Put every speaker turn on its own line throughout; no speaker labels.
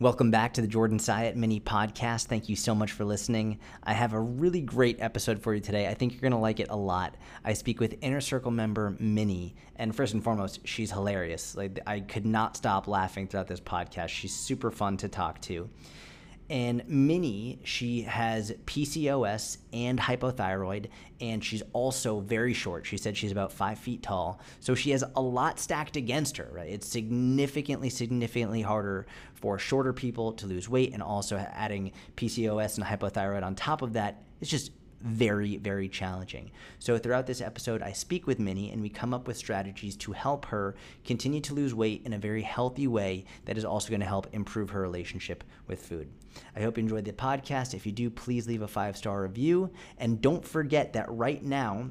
Welcome back to the Jordan Syatt mini podcast. Thank you so much for listening. I have a really great episode for you today. I think you're going to like it a lot. I speak with Inner Circle member Mini, and first and foremost, she's hilarious. Like I could not stop laughing throughout this podcast. She's super fun to talk to. And Mini, she has PCOS and hypothyroid, and she's also very short. She said she's about five feet tall. So she has a lot stacked against her, right? It's significantly, significantly harder for shorter people to lose weight, and also adding PCOS and hypothyroid on top of that, it's just very, very challenging. So, throughout this episode, I speak with Mini and we come up with strategies to help her continue to lose weight in a very healthy way that is also going to help improve her relationship with food. I hope you enjoyed the podcast. If you do, please leave a five star review. And don't forget that right now,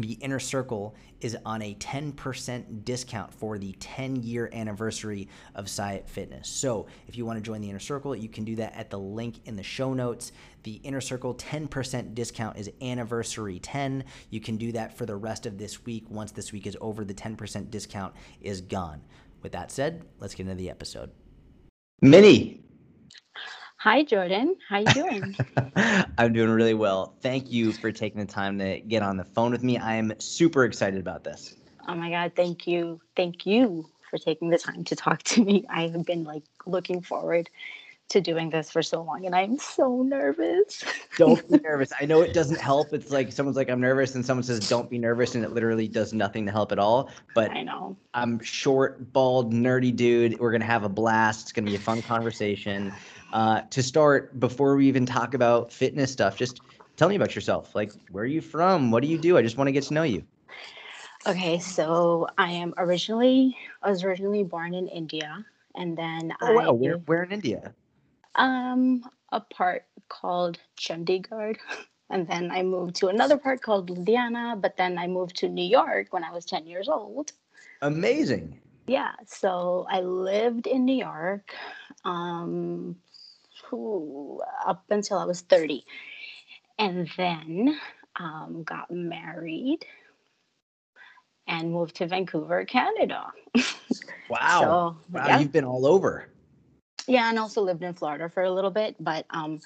the inner circle is on a 10% discount for the 10 year anniversary of Syatt Fitness. So, if you want to join the inner circle, you can do that at the link in the show notes. The inner circle 10% discount is anniversary 10. You can do that for the rest of this week. Once this week is over, the 10% discount is gone. With that said, let's get into the episode. Mini,
Hi, Jordan. How you doing?
I'm doing really well. Thank you for taking the time to get on the phone with me. I am super excited about this.
Oh my God, thank you. Thank you for taking the time to talk to me. I have been like looking forward to doing this for so long and I'm so nervous.
don't be nervous. I know it doesn't help. It's like someone's like, I'm nervous, and someone says, Don't be nervous, and it literally does nothing to help at all. But
I know.
I'm short, bald, nerdy dude. We're gonna have a blast. It's gonna be a fun conversation. Uh, to start, before we even talk about fitness stuff, just tell me about yourself. Like, where are you from? What do you do? I just want to get to know you.
Okay, so I am originally I was originally born in India, and then
oh, wow. I where where in India?
Um, a part called Chandigarh, and then I moved to another part called Ludhiana. But then I moved to New York when I was ten years old.
Amazing.
Yeah, so I lived in New York um, up until I was 30. And then um, got married and moved to Vancouver, Canada.
wow. So, wow, yeah. you've been all over.
Yeah, and also lived in Florida for a little bit, but um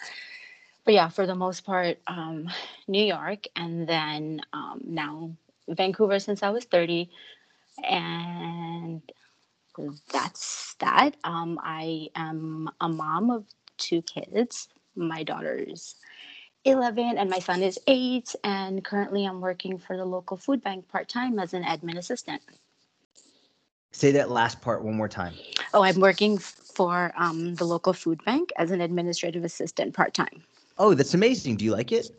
but yeah, for the most part, um, New York, and then um, now Vancouver since I was 30. And that's that. Um, I am a mom of two kids. My daughter's 11 and my son is 8 and currently I'm working for the local food bank part-time as an admin assistant.
Say that last part one more time.
Oh, I'm working for um, the local food bank as an administrative assistant part-time.
Oh, that's amazing. Do you like it?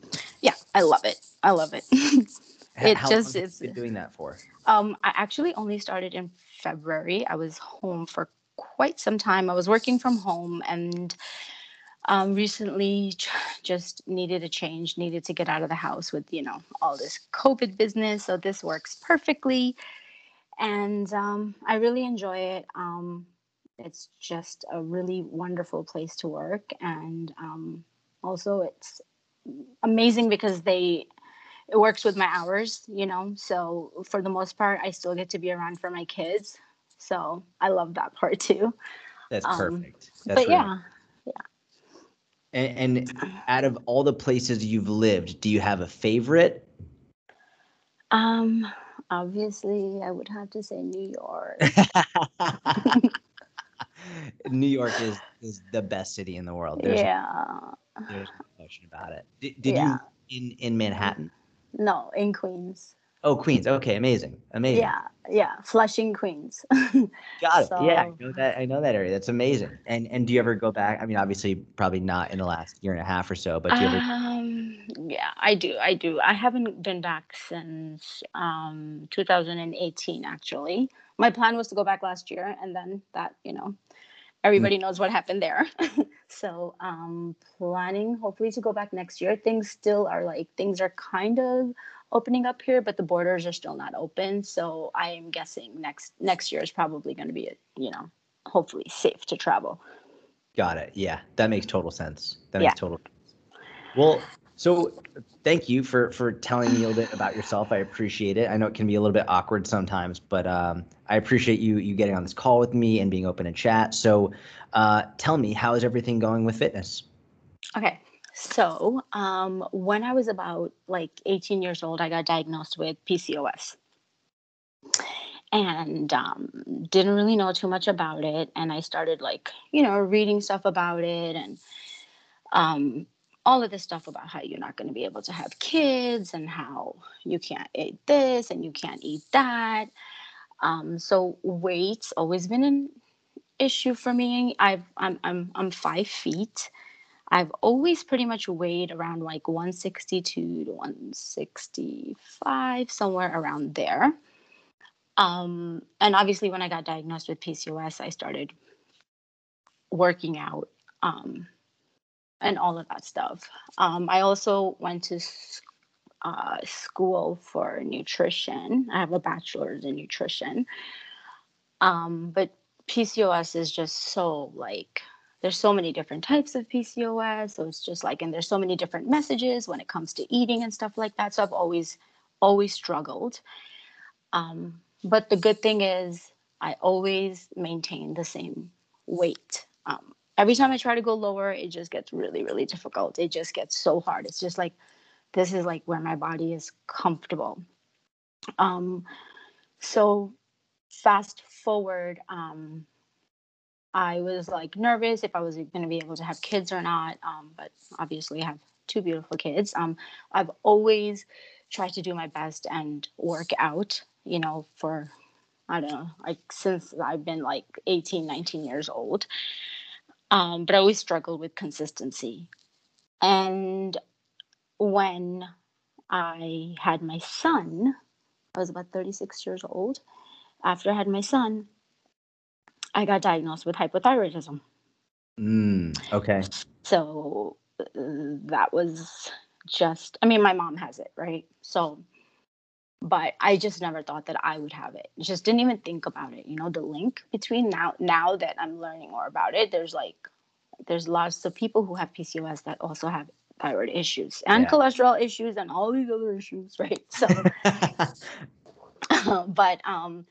Yeah, I love it. I love it.
it How just is been doing that for.
Um, I actually only started in February. I was home for quite some time. I was working from home and um, recently just needed a change, needed to get out of the house with, you know, all this COVID business. So this works perfectly. And um, I really enjoy it. Um, it's just a really wonderful place to work. And um, also, it's amazing because they it works with my hours, you know. So for the most part, I still get to be around for my kids. So I love that part too.
That's um, perfect.
That's but really yeah, yeah.
And, and out of all the places you've lived, do you have a favorite?
Um, obviously, I would have to say New York.
New York is is the best city in the world.
There's yeah.
No, there's no question about it. Did, did yeah. you in in Manhattan?
No, in Queens.
Oh, Queens. Okay, amazing, amazing.
Yeah, yeah, Flushing, Queens.
Got it. So, yeah, I know that. I know that area. That's amazing. And and do you ever go back? I mean, obviously, probably not in the last year and a half or so, but do you ever?
Um, yeah, I do. I do. I haven't been back since um 2018. Actually, my plan was to go back last year, and then that, you know, everybody knows what happened there. so um planning hopefully to go back next year. Things still are like things are kind of opening up here, but the borders are still not open. So I'm guessing next next year is probably going to be, you know, hopefully safe to travel.
Got it. Yeah, that makes total sense. That makes yeah. total. Sense. Well, So, thank you for for telling me a little bit about yourself. I appreciate it. I know it can be a little bit awkward sometimes, but um, I appreciate you you getting on this call with me and being open to chat. So, uh, tell me, how is everything going with fitness?
Okay, so um, when I was about like 18 years old, I got diagnosed with PCOS and um, didn't really know too much about it. And I started like, you know, reading stuff about it and um, all of this stuff about how you're not going to be able to have kids and how you can't eat this and you can't eat that. Um, so weight's always been an issue for me. I've I'm I'm I'm five feet. I've always pretty much weighed around like 162 to 165, somewhere around there. Um, and obviously, when I got diagnosed with PCOS, I started working out. Um, and all of that stuff. Um, I also went to uh, school for nutrition. I have a bachelor's in nutrition. Um, but PCOS is just so like, there's so many different types of PCOS. So it's just like, and there's so many different messages when it comes to eating and stuff like that. So I've always, always struggled. Um, but the good thing is, I always maintain the same weight. Um, every time I try to go lower, it just gets really, really difficult. It just gets so hard. It's just like this is like where my body is comfortable. Um, so fast forward, um, I was like nervous if I was going to be able to have kids or not. Um, but obviously, I have two beautiful kids. Um, I've always tried to do my best and work out. You know, for I don't know, like since I've been like 18, 19 years old. Um, but I always struggled with consistency. And when I had my son, I was about 36 years old. After I had my son, I got diagnosed with hypothyroidism.
Mm, okay.
So uh, that was just, I mean, my mom has it, right? So, but I just never thought that I would have it. Just didn't even think about it. You know, the link between now now that I'm learning more about it, there's like there's lots of people who have PCOS that also have thyroid issues and yeah. cholesterol issues and all these other issues, right? So, but um,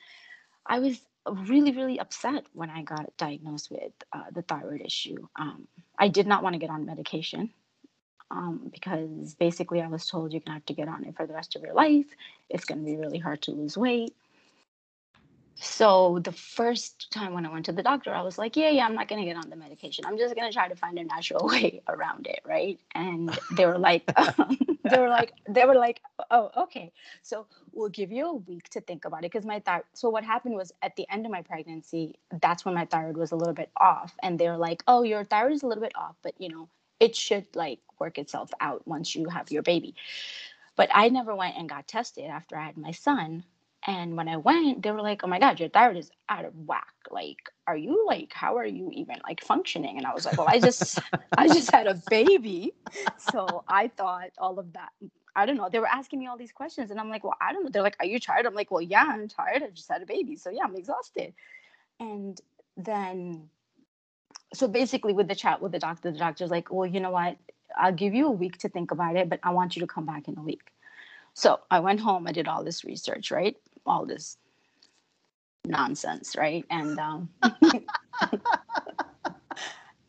I was really, really upset when I got diagnosed with uh, the thyroid issue. Um, I did not want to get on medication. Um, because basically, I was told you're gonna have to get on it for the rest of your life. It's gonna be really hard to lose weight. So the first time when I went to the doctor, I was like, yeah, yeah, I'm not going to get on the medication. I'm just going to try to find a natural way around it, right? And they were like, um, they were like, they were like, oh, okay. So we'll give you a week to think about it because my thyroid. So what happened was at the end of my pregnancy, that's when my thyroid was a little bit off, and they were like, oh, your thyroid is a little bit off, but you know, it should like work itself out once you have your baby. But I never went and got tested after I had my son and when I went, they were like, "Oh my God, your thyroid is out of whack. Like, are you like, how are you even like functioning?" And I was like, "Well, I just, I just had a baby, so I thought all of that. I don't know. They were asking me all these questions, and I'm like, "Well, I don't know." They're like, "Are you tired?" I'm like, "Well, yeah, I'm tired. I just had a baby, so yeah, I'm exhausted." And then, so basically, with the chat with the doctor, the doctor's like, "Well, you know what? I'll give you a week to think about it, but I want you to come back in a week." So I went home. I did all this research, right? All this nonsense, right? And um,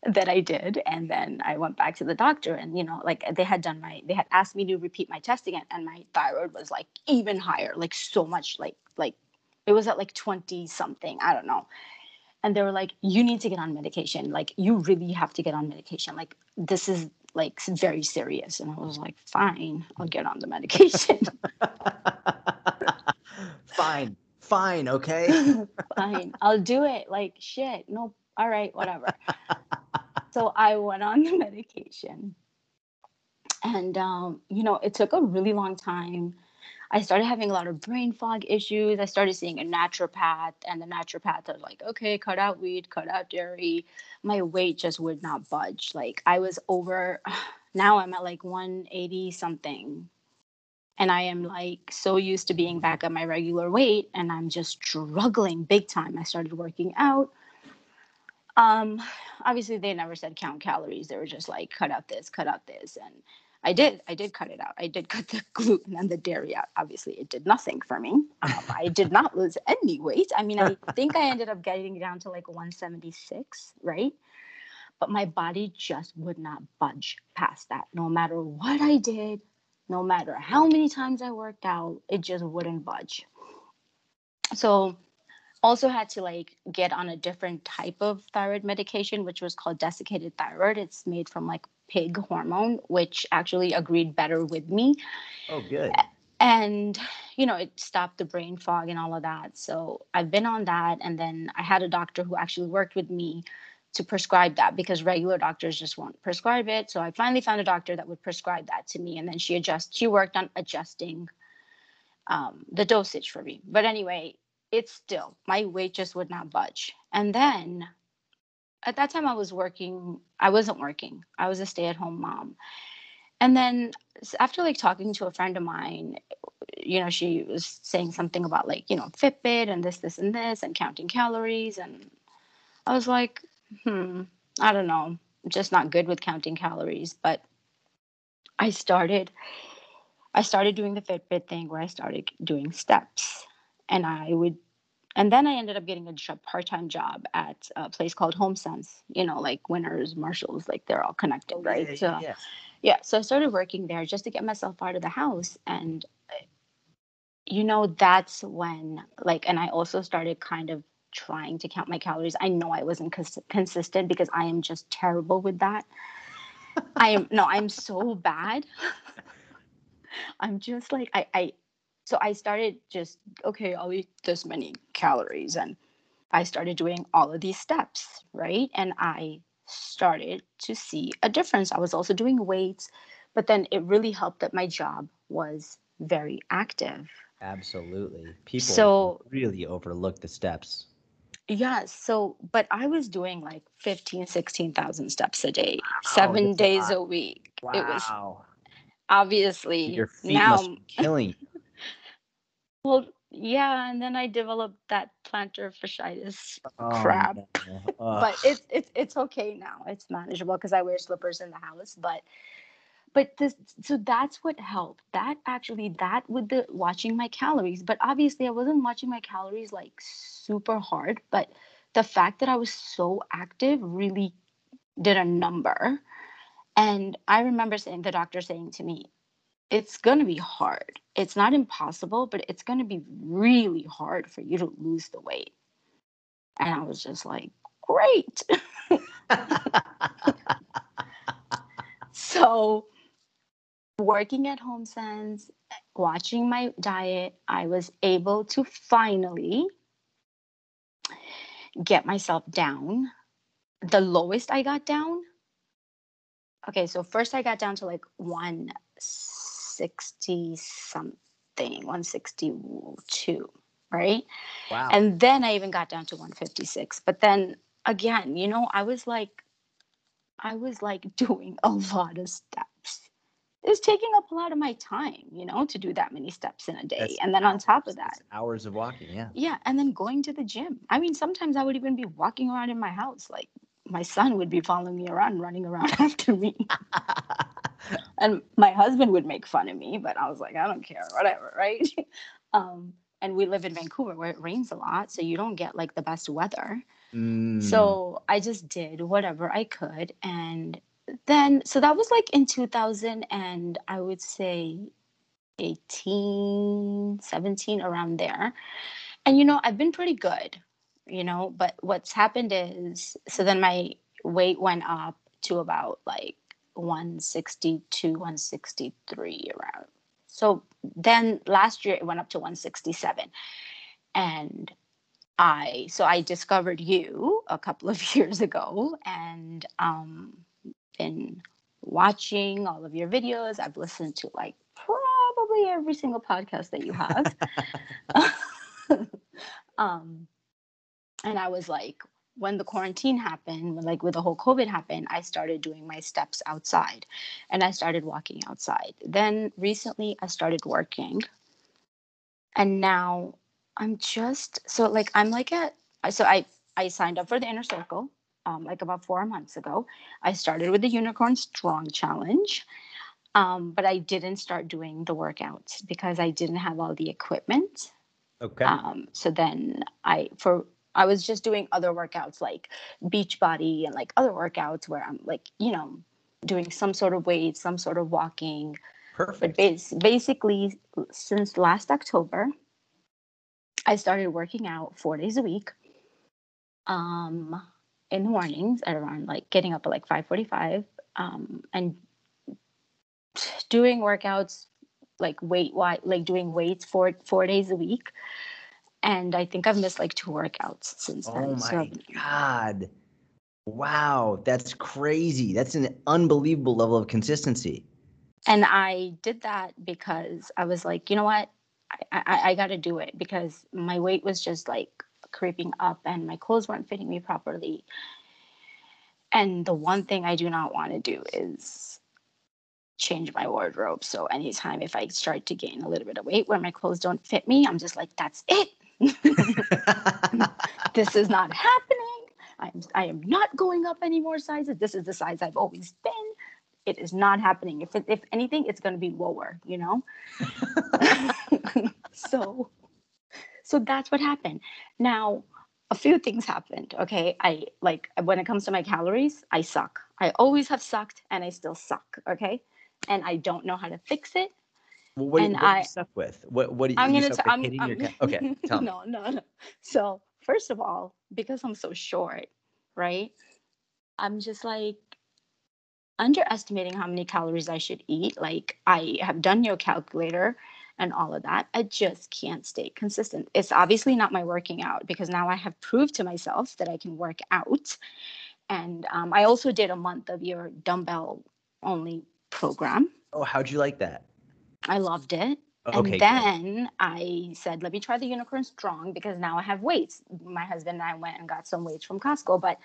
that I did. And then I went back to the doctor, and you know, like they had done my, they had asked me to repeat my test again, and my thyroid was like even higher, like so much, like like it was at like twenty something. I don't know. And they were like, "You need to get on medication. Like you really have to get on medication. Like this is like very serious." And I was like, "Fine, I'll get on the medication."
fine, fine, okay?
fine, I'll do it. Like, shit, no, all right, whatever. so I went on the medication. And, um, you know, it took a really long time. I started having a lot of brain fog issues. I started seeing a naturopath, and the naturopath was like, okay, cut out weed, cut out dairy. My weight just would not budge. Like, I was over, now I'm at like 180 something and I am like so used to being back at my regular weight and I'm just struggling big time. I started working out. Um, obviously they never said count calories. They were just like cut out this, cut out this. And I did. I did cut it out. I did cut the gluten and the dairy out. Obviously, it did nothing for me. Um, I did not lose any weight. I mean, I think I ended up getting down to like 176, right? But my body just would not budge past that. No matter what I did, no matter how many times I worked out, it just wouldn't budge. So, also had to like get on a different type of thyroid medication, which was called desiccated thyroid. It's made from like pig hormone, which actually agreed better with me.
Oh, good.
And, you know, it stopped the brain fog and all of that. So I've been on that. And then I had a doctor who actually worked with me to prescribe that because regular doctors just won't prescribe it. So I finally found a doctor that would prescribe that to me. And then she adjust, she worked on adjusting um, the dosage for me. But anyway, it's still, my weight just would not budge. And then at that time I was working, I wasn't working. I was a stay-at-home mom. And then after like talking to a friend of mine, you know, she was saying something about like, you know, Fitbit and this, this, and this, and counting calories. And I was like, hmm, I don't know. Just not good with counting calories. But I started I started doing the Fitbit thing where I started doing steps. And I would and then I ended up getting a job, part-time job at a place called HomeSense. You know, like Winners, Marshalls, like they're all connected, oh, right?
Yeah,
so
yeah.
yeah, so I started working there just to get myself out of the house, and you know, that's when like, and I also started kind of trying to count my calories. I know I wasn't cons- consistent because I am just terrible with that. I am no, I'm so bad. I'm just like I I so I started just okay, I'll eat this many calories and I started doing all of these steps, right? And I started to see a difference. I was also doing weights, but then it really helped that my job was very active.
Absolutely. People
So
really overlook the steps.
yeah, so but I was doing like 15, 16,000 steps a day,
Wow,
7
that's a
days a week. Wow. It was obviously
Your feet
now
killing you.
Well yeah, and then I developed that plantar fasciitis
Oh,
crap.
no.
but it's it's it's okay now. It's manageable because I wear slippers in the house. But but this so that's what helped. That actually that with the watching my calories. But obviously I wasn't watching my calories like super hard. But the fact that I was so active really did a number. And I remember saying the doctor saying to me, it's going to be hard. It's not impossible, but it's going to be really hard for you to lose the weight. And I was just like, great. So, working at home, HomeSense, watching my diet, I was able to finally get myself down. The lowest I got down, okay, so first I got down to like 160 something, 162, right?
wow.
And then I even got down to 156. But then again, you know, I was like, I was like doing a lot of steps. It was taking up a lot of my time, you know, to do that many steps in a day.
That's
and then on top of that,
hours of walking. Yeah.
yeah, and then going to the gym. I mean, sometimes I would even be walking around in my house. Like my son would be following me around, running around after me. and my husband would make fun of me, but I was like, I don't care, whatever, right? um, and we live in Vancouver where it rains a lot, so you don't get like the best weather.
Mm.
So I just did whatever I could. And then, so that was like in 2000, and I would say 18, 17, around there. And, you know, I've been pretty good, you know, but what's happened is, so then my weight went up to about like 162, 163 around. So then last year it went up to 167. And I so I discovered you a couple of years ago and um been watching all of your videos. I've listened to like probably every single podcast that you have. um and I was like when the quarantine happened, like with the whole COVID happened, I started doing my steps outside and I started walking outside. Then recently I started working and now I'm just so like I'm like at so I I signed up for the inner circle um like about four months ago. I started with the unicorn strong challenge. Um, but I didn't start doing the workouts because I didn't have all the equipment.
Okay.
Um, so then I for I was just doing other workouts like beach body and like other workouts where I'm like, you know, doing some sort of weight, some sort of walking. But
Perfect.
bas- basically, since last October, I started working out four days a week. Um, in the mornings at around like getting up at like five forty-five, um, and doing workouts like weight wise, like doing weights four four days a week. And I think I've missed like two workouts since oh then.
Oh
So-
my god. Wow, that's crazy. That's an unbelievable level of consistency.
and I did that because I was like, you know what, I, I, I got to do it because my weight was just like creeping up and my clothes weren't fitting me properly. And the one thing I do not want to do is change my wardrobe. So anytime if I start to gain a little bit of weight where my clothes don't fit me, I'm just like, that's it. this is not happening. I'm I am not going up any more sizes. This is the size I've always been. It is not happening. If it, if anything, it's going to be lower. You know. so, so that's what happened. Now, a few things happened. Okay, I like when it comes to my calories, I suck. I always have sucked, and I still suck. Okay, and I don't know how to fix it.
Well, what,
And
what are
I-
you stuck with? What what do you,
I'm gonna.
stuck
T-
with
I'm,
hitting
I'm-
ca- Okay, tell me.
no, no, no. So first of all, because I'm so short, right? I'm just like underestimating how many calories I should eat. Like I have done your calculator and all of that. I just can't stay consistent. It's obviously not my working out because now I have proved to myself that I can work out. And um, I also did a month of your dumbbell only program.
Oh, how'd you like that?
I loved it.
Okay.
and
good.
then I said, let me try the Unicorn Strong because now I have weights. My husband and I went and got some weights from Costco, but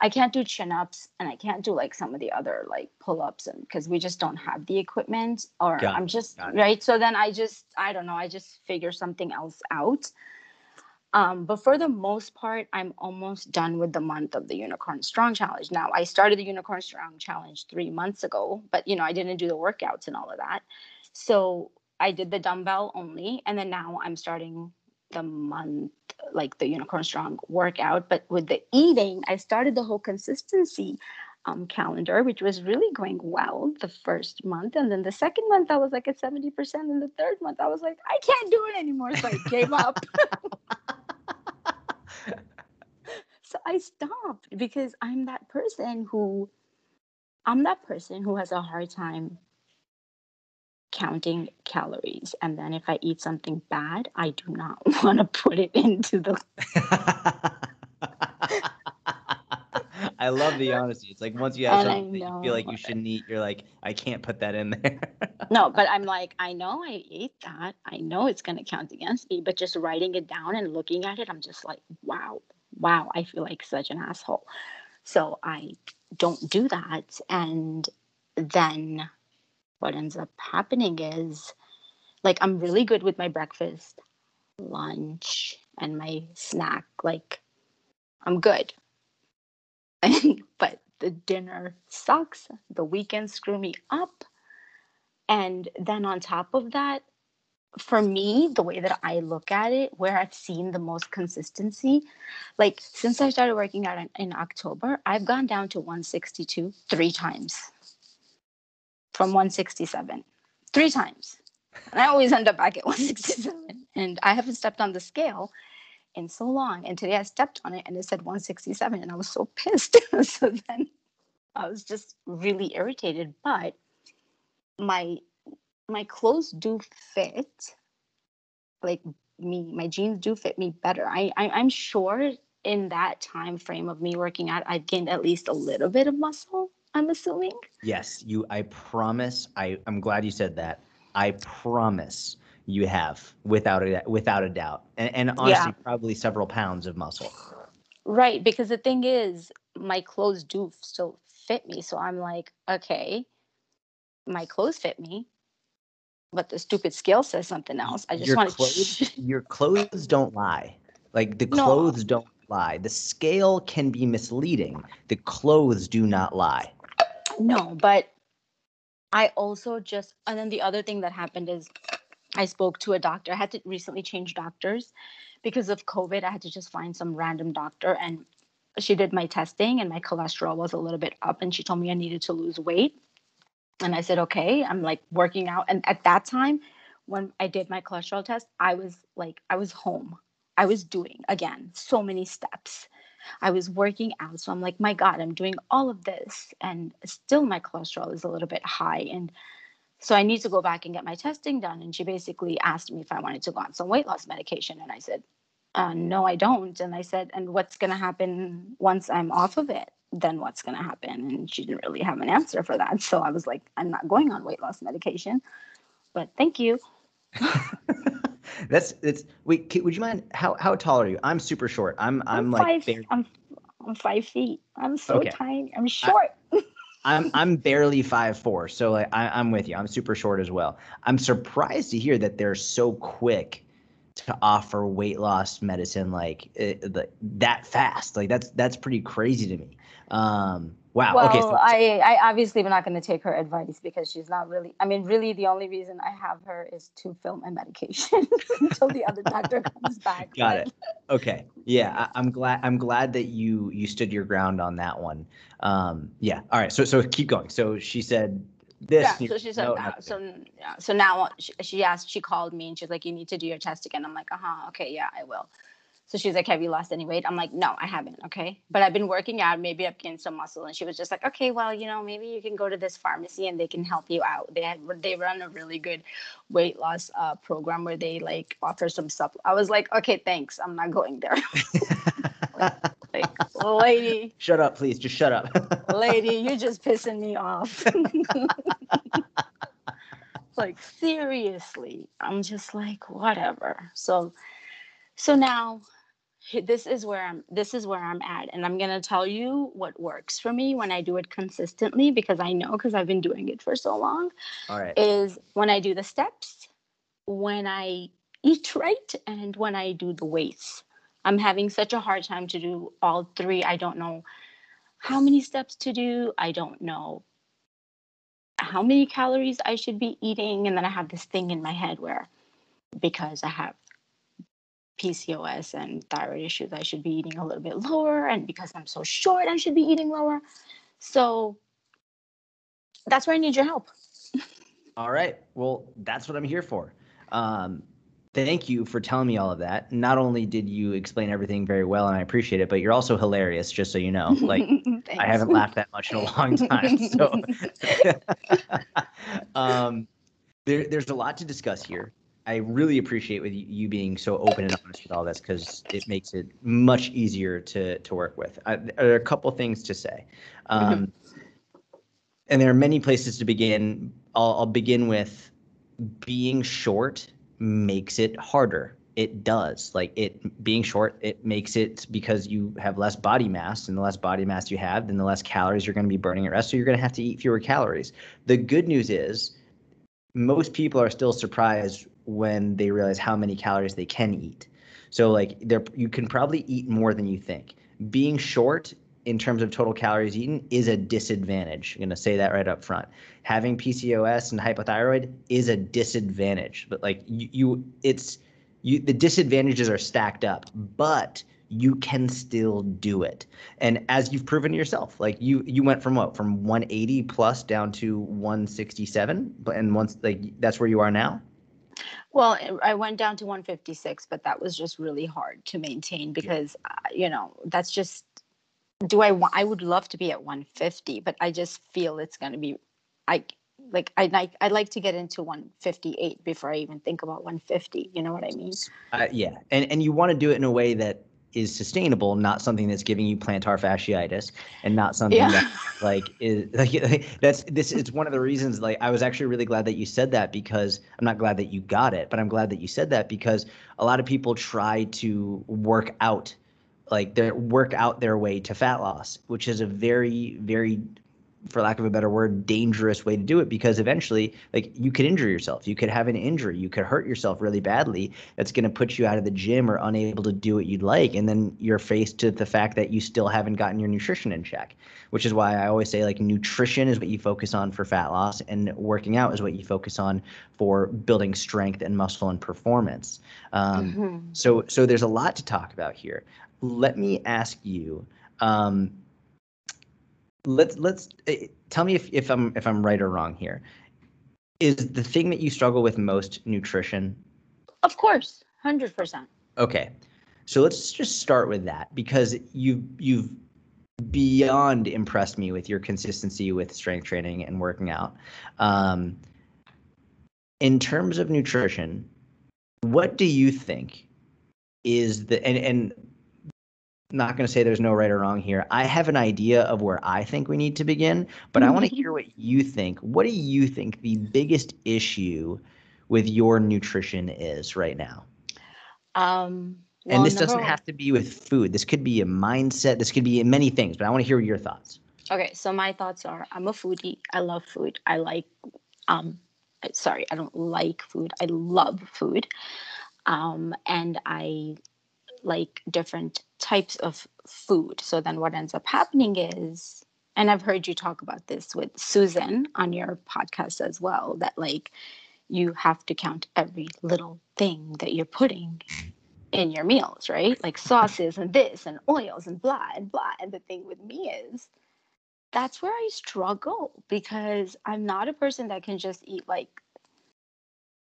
I can't do chin ups and I can't do like some of the other like pull ups and because we just don't have the equipment or
Got
I'm
it,
just right. So then I just, I don't know, I just figure something else out. Um, but for the most part, I'm almost done with the month of the Unicorn Strong Challenge. Now, I started the Unicorn Strong Challenge three months ago, but you know, I didn't do the workouts and all of that. So I did the dumbbell only, and then now I'm starting the month like the Unicorn Strong workout. But with the eating, I started the whole consistency um, calendar, which was really going well the first month, and then the second month I was like at seventy percent, and the third month I was like I can't do it anymore, so I gave up. so I stopped because I'm that person who I'm that person who has a hard time counting calories. And then if I eat something bad, I do not want to put it into the
I love the honesty. It's like once you have
And
something that you feel like you shouldn't eat, you're like, I can't put that in there.
No, but I'm like, I know I ate that. I know it's going to count against me, but just writing it down and looking at it, I'm just like, wow, wow, I feel like such an asshole. So I don't do that. And then what ends up happening is like, I'm really good with my breakfast, lunch, and my snack. Like, I'm good. but the dinner sucks. The weekends screw me up. And then on top of that, for me, the way that I look at it, where I've seen the most consistency, like since I started working out in, in October, I've gone down to 162 three times from 167, three times. And I always end up back at 167. And I haven't stepped on the scale in so long. And today I stepped on it and it said 167. And I was so pissed. so then I was just really irritated. But my my clothes do fit like me my jeans do fit me better I, I i'm sure in that time frame of me working out i've gained at least a little bit of muscle i'm assuming
yes, you. I promise. I I'm glad you said that. I promise you have, without a without a doubt, and, and honestly, probably several pounds of muscle.
right because the thing is my clothes do still fit me so i'm like okay my clothes fit me but the stupid scale says something else i just
your
want
clothes,
to
your clothes don't lie. Like the
No.
clothes don't lie. The scale can be misleading. The clothes do not lie.
No, but I also just, and then the other thing that happened is I spoke to a doctor. I had to recently change doctors because of COVID. I had to just find some random doctor and she did my testing and my cholesterol was a little bit up and she told me I needed to lose weight. And I said, okay, I'm like working out. And at that time, when I did my cholesterol test, I was like, I was home. I was doing again so many steps. I was working out. So I'm like, my God, I'm doing all of this. And still my cholesterol is a little bit high. And so I need to go back and get my testing done. And she basically asked me if I wanted to go on some weight loss medication. And I said, uh, no, I don't. And I said, and what's going to happen once I'm off of it? Then what's going to happen? And she didn't really have an answer for that. So I was like, I'm not going on weight loss medication, but thank you.
That's it's. Wait, would you mind? How how tall are you? I'm super short. I'm I'm, I'm like
five, I'm I'm five feet. I'm so okay. tiny. I'm short.
I, I'm I'm barely five four, so like I, I'm with you. I'm super short as well. I'm surprised to hear that they're so quick to offer weight loss medicine like uh, that fast. Like that's that's pretty crazy to me. Um, wow.
Well,
okay.
So, I, I obviously am not going to take her advice because she's not really. I mean, really, the only reason I have her is to fill my medication until the other doctor comes back.
Got but. it. Okay. Yeah, I, am glad. I'm glad that you you stood your ground on that one. Um, yeah. All right. So so keep going. So she said this.
Yeah. So she said no, so yeah. So now she, she asked. She called me and she's like, "You need to do your test again." I'm like, "Uh huh. Okay. Yeah, I will." So she's like, Have you lost any weight? I'm like, No, I haven't. Okay. But I've been working out. Maybe I've gained some muscle. And she was just like, Okay, well, you know, maybe you can go to this pharmacy and they can help you out. They had, they run a really good weight loss uh, program where they like offer some stuff. I was like, Okay, thanks. I'm not going there. like, like, lady.
Shut up, please. Just shut up.
lady, you're just pissing me off. like, seriously. I'm just like, whatever. So, so now this is where I'm this is where I'm at and I'm going to tell you what works for me when I do it consistently because I know cuz I've been doing it for so long.
All right.
Is when I do the steps, when I eat right and when I do the weights. I'm having such a hard time to do all three. I don't know how many steps to do. I don't know how many calories I should be eating and then I have this thing in my head where because I have PCOS and thyroid issues, I should be eating a little bit lower. And because I'm so short, I should be eating lower. So that's where I need your help.
all right. Well, that's what I'm here for. Um, thank you for telling me all of that. Not only did you explain everything very well, and I appreciate it, but you're also hilarious. Just so you know, like I haven't laughed that much in a long time. So, um, there, there's a lot to discuss here. I really appreciate with you being so open and honest with all this because it makes it much easier to to work with. I, there are a couple things to say, um, and there are many places to begin. I'll, I'll begin with being short makes it harder. It does. Like it being short, it makes it because you have less body mass, and the less body mass you have, then the less calories you're going to be burning at rest. So you're going to have to eat fewer calories. The good news is most people are still surprised when they realize how many calories they can eat. So like there you can probably eat more than you think. Being short in terms of total calories eaten is a disadvantage. I'm going to say that right up front. Having PCOS and hypothyroid is a disadvantage. But like you, you it's you the disadvantages are stacked up, but you can still do it. And as you've proven yourself, like you you went from what from 180 plus down to 167 and once like that's where you are now?
Well, I went down to 156, but that was just really hard to maintain because, uh, you know, that's just. Do I want? I would love to be at 150, but I just feel it's going to be, I like I like I'd like to get into 158 before I even think about 150. You know what I mean?
Uh, yeah, and and you want to do it in a way that is sustainable, not something that's giving you plantar fasciitis, and not something yeah. that like is like that's this is one of the reasons. Like I was actually really glad that you said that because I'm not glad that you got it, but I'm glad that you said that because a lot of people try to work out like they work out their way to fat loss, which is a very very for lack of a better word, dangerous way to do it because eventually, like, you could injure yourself. You could have an injury. You could hurt yourself really badly. That's going to put you out of the gym or unable to do what you'd like. And then you're faced to the fact that you still haven't gotten your nutrition in check, which is why I always say, like, nutrition is what you focus on for fat loss, and working out is what you focus on for building strength and muscle and performance. Um, mm-hmm. So, so there's a lot to talk about here. Let me ask you. Um, let's let's uh, tell me if, if I'm if I'm right or wrong here. Is the thing that you struggle with most nutrition?
Of course, hundred percent.
Okay, so let's just start with that because you you've beyond impressed me with your consistency with strength training and working out. Um, in terms of nutrition, what do you think is the and and not going to say there's no right or wrong here. I have an idea of where I think we need to begin, but I want to hear what you think. What do you think the biggest issue with your nutrition is right now?
Um,
well, and this doesn't have to be with food. This could be a mindset. This could be many things, but I want to hear your thoughts.
Okay, so my thoughts are I'm a foodie. I love food. I like um sorry, I don't like food. I love food. Um and I like different types of food. So then what ends up happening is, and I've heard you talk about this with Susan on your podcast as well, that like you have to count every little thing that you're putting in your meals, right? Like sauces and this and oils and blah and blah. And the thing with me is that's where I struggle because I'm not a person that can just eat like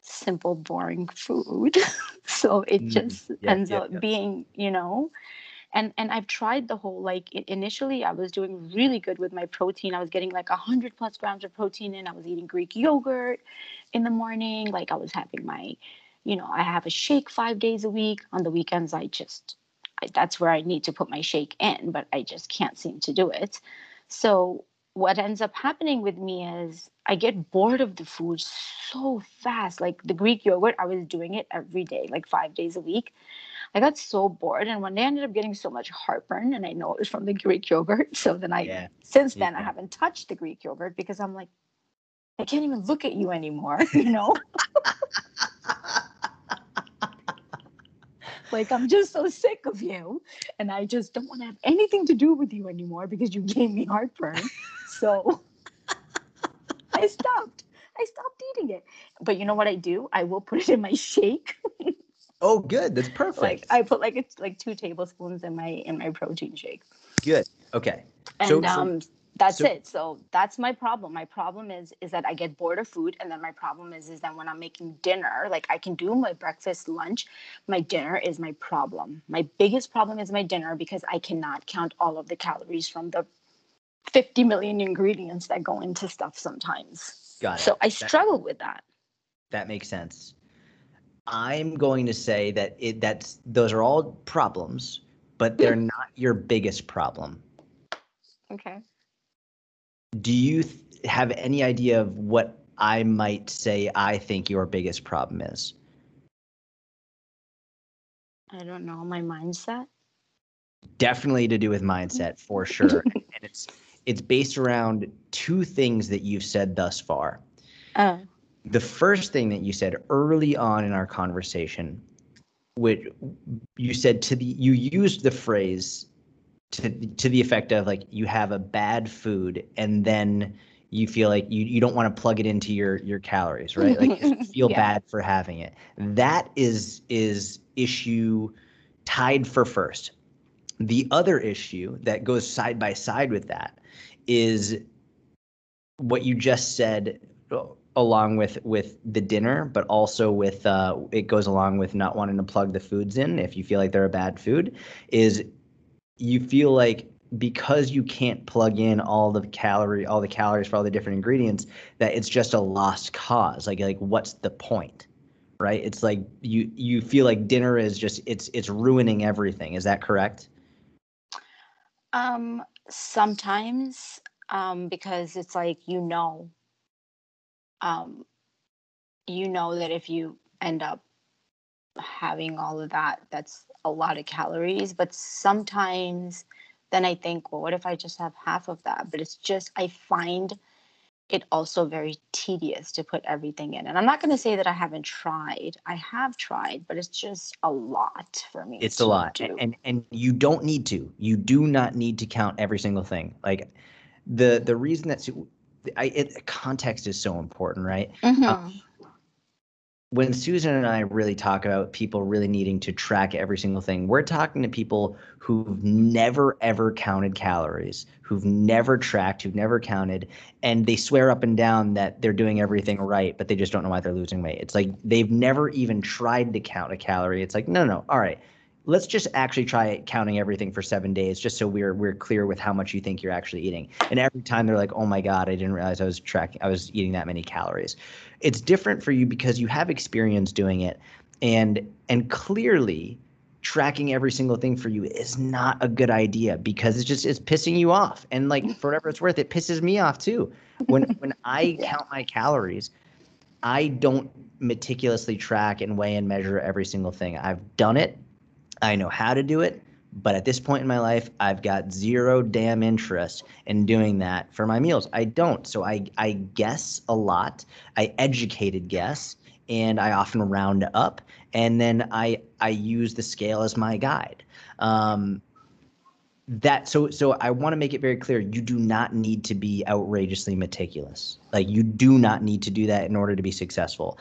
simple, boring food. so it mm, just yeah, ends yeah, up yeah. being, you know, and and I've tried the whole like initially I was doing really good with my protein. I was getting like a hundred plus grams of protein in. I was eating Greek yogurt in the morning. Like I was having my, you know, I have a shake five days a week. On the weekends, I just I, that's where I need to put my shake in, but I just can't seem to do it. So what ends up happening with me is I get bored of the food so fast. Like the Greek yogurt, I was doing it every day, like five days a week. I got so bored, and one day I ended up getting so much heartburn, and I know it was from the Greek yogurt. So then I, yeah. since then, yeah. I haven't touched the Greek yogurt because I'm like, I can't even look at you anymore, you know? like I'm just so sick of you, and I just don't want to have anything to do with you anymore because you gave me heartburn. So I stopped. I stopped eating it. But you know what I do? I will put it in my shake.
oh, good. That's perfect.
Like I put like it's like two tablespoons in my in my protein shake.
Good. Okay.
And so, um, that's so, it. So that's my problem. My problem is is that I get bored of food, and then my problem is is that when I'm making dinner, like I can do my breakfast, lunch, my dinner is my problem. My biggest problem is my dinner because I cannot count all of the calories from the 50 million ingredients that go into stuff sometimes. Got it. So I struggle that, with that.
That makes sense. I'm going to say that it that's those are all problems, but they're not your biggest problem.
Okay.
Do you th- have any idea of what I might say I think your biggest problem is?
I don't know, my mindset.
Definitely to do with mindset for sure. and it's it's based around two things that you've said thus far.
Oh.
The first thing that you said early on in our conversation, which you said to the you used the phrase to to the effect of like you have a bad food and then you feel like you, you don't want to plug it into your your calories, right? Like feel yeah. bad for having it. That is is issue tied for first. The other issue that goes side by side with that is what you just said along with with the dinner but also with uh, it goes along with not wanting to plug the foods in if you feel like they're a bad food is you feel like because you can't plug in all the calorie all the calories for all the different ingredients that it's just a lost cause. Like like what's the point right? It's like you you feel like dinner is just it's it's ruining everything. Is that correct?
Um sometimes um, because it's like you know um, you know that if you end up having all of that that's a lot of calories but sometimes then I think, well, what if I just have half of that? But it's just, I find it also very tedious to put everything in. And I'm not going to say that I haven't tried. I have tried, but it's just a lot for me.
It's a lot. Do. And and you don't need to. You do not need to count every single thing. Like the the reason that I it, context is so important, right? Mm-hmm. Uh, when Susan and I really talk about people really needing to track every single thing, we're talking to people who've never ever counted calories, who've never tracked, who've never counted, and they swear up and down that they're doing everything right, but they just don't know why they're losing weight. It's like they've never even tried to count a calorie. It's like, no, no, all right. Let's just actually try counting everything for seven days, just so we're we're clear with how much you think you're actually eating. And every time they're like, "Oh my god, I didn't realize I was tracking, I was eating that many calories." It's different for you because you have experience doing it. And and clearly tracking every single thing for you is not a good idea because it's just it's pissing you off. And like for whatever it's worth it pisses me off too. When when i count my calories i don't meticulously track and weigh and measure every single thing. I've done it. I know how to do it but at this point in my life, I've got zero damn interest in doing that for my meals. I don't. So I, I guess a lot. I educated guess, and I often round up, and then I I use the scale as my guide. Um, that so so I want to make it very clear. You do not need to be outrageously meticulous. Like you do not need to do that in order to be successful.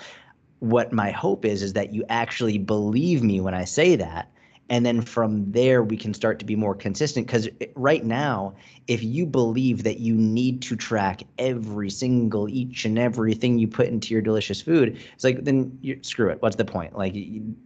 What my hope is is that you actually believe me when I say that and then from there we can start to be more consistent. Because right now if you believe that you need to track every single each and everything you put into your delicious food it's like then you, screw it. What's the point? Like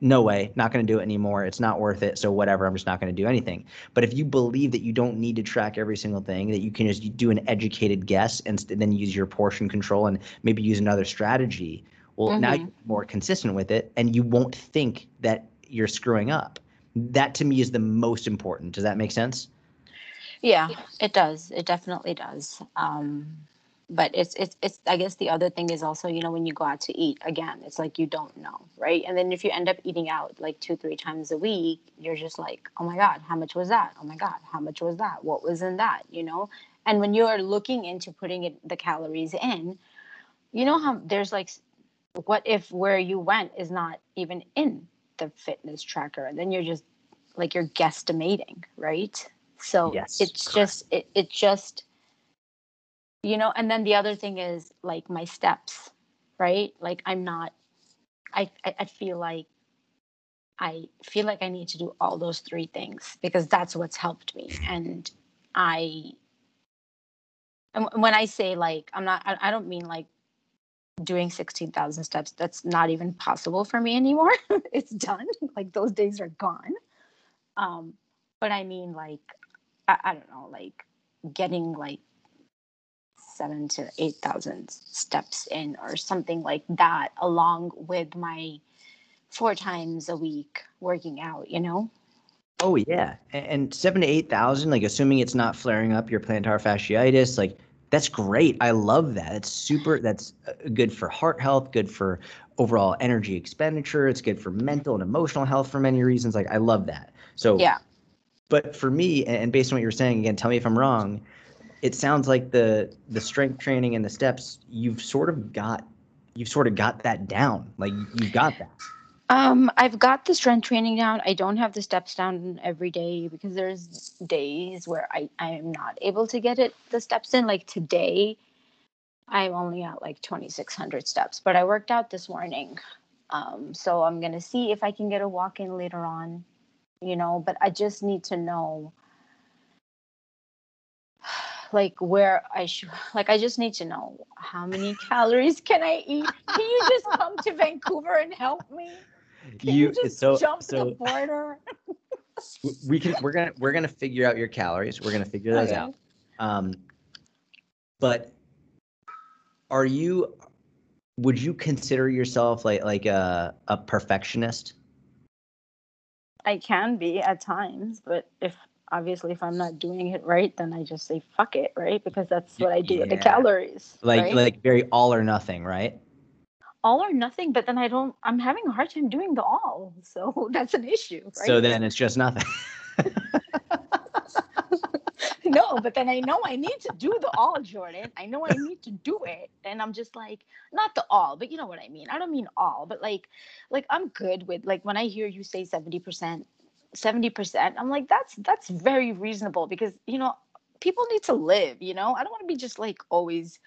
no way. Not going to do it anymore. It's not worth it. So whatever. I'm just not going to do anything. But if you believe that you don't need to track every single thing that you can just do an educated guess and then use your portion control and maybe use another strategy well mm-hmm. now you're more consistent with it and you won't think that you're screwing up that to me is the most important. Does that make sense?
Yeah, it does. It definitely does. Um, but it's it's it's. I guess the other thing is also, you know, when you go out to eat again, it's like you don't know, right? And then if you end up eating out like two, three times a week, you're just like, oh my god, how much was that? Oh my god, how much was that? What was in that? You know. And when you're looking into putting it the calories in, you know how there's like, what if where you went is not even in the fitness tracker and then you're just like you're guesstimating right? So yes, it's correct. just it, it just you know and then the other thing is like my steps right? Like i'm not i i feel like i feel like i need to do all those three things because that's what's helped me. And i and when i say like i'm not i, I don't mean like doing 16,000 steps. That's not even possible for me anymore. it's done. Like those days are gone. Um, but I mean, like, I, I don't know, like getting like seven to 8,000 steps in or something like that, along with my four times a week working out, you know?
Oh yeah, and seven to eight thousand, like assuming it's not flaring up your plantar fasciitis, like that's great. I love that. It's super. That's uh, good for heart health, good for overall energy expenditure. It's good for mental and emotional health for many reasons. Like I love that. So
yeah.
But for me, and based on what you're saying, again, tell me if I'm wrong. It sounds like the the strength training and the steps you've sort of got you've sort of got that down. Like you've got that.
Um, I've got the strength training down. I don't have the steps down every day because there's days where I I'm not able to get it the steps in. Like today, I'm only at like 2,600 steps, but I worked out this morning. Um, so I'm gonna see if I can get a walk in later on, you know. But I just need to know like where I should like I just need to know how many calories can I eat? Can you just come to Vancouver and help me? You, you just so, jump so, the border?
we can we're gonna we're gonna figure out your calories. We're gonna figure those okay. out. Um, but are you would you consider yourself like like a a perfectionist?
I can be at times, but if obviously if I'm not doing it right, then I just say fuck it, right? Because that's what I do yeah. with the calories.
Like
right?
like very all or nothing, right?
All or nothing, but then I don't, I'm having a hard time doing the all. So that's an issue.
Right? So then it's just nothing.
no, but then I know I need to do the all, Jordan. I know I need to do it. And I'm just like, not the all, but you know what I mean. I don't mean all, but like, like I'm good with like when I hear you say 70%, 70%, I'm like, that's that's very reasonable because you know, people need to live, you know. I don't want to be just like always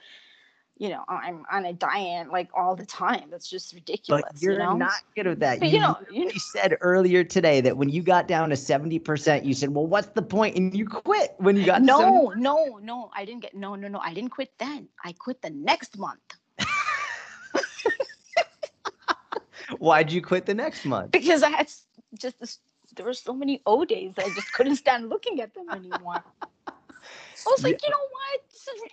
you know, I'm on a diet like all the time. That's just ridiculous.
But you're
you know?
not good at that.
But
you,
you know, you know,
said earlier today that when you got down to 70%, you said, well, what's the point? And you quit when you got to
no, no, no. I didn't get no, no, no. I didn't quit then. I quit the next month
Why'd you quit the next month?
because I had just this. There were so many O days that I just couldn't stand looking at them anymore. I was like, you know what?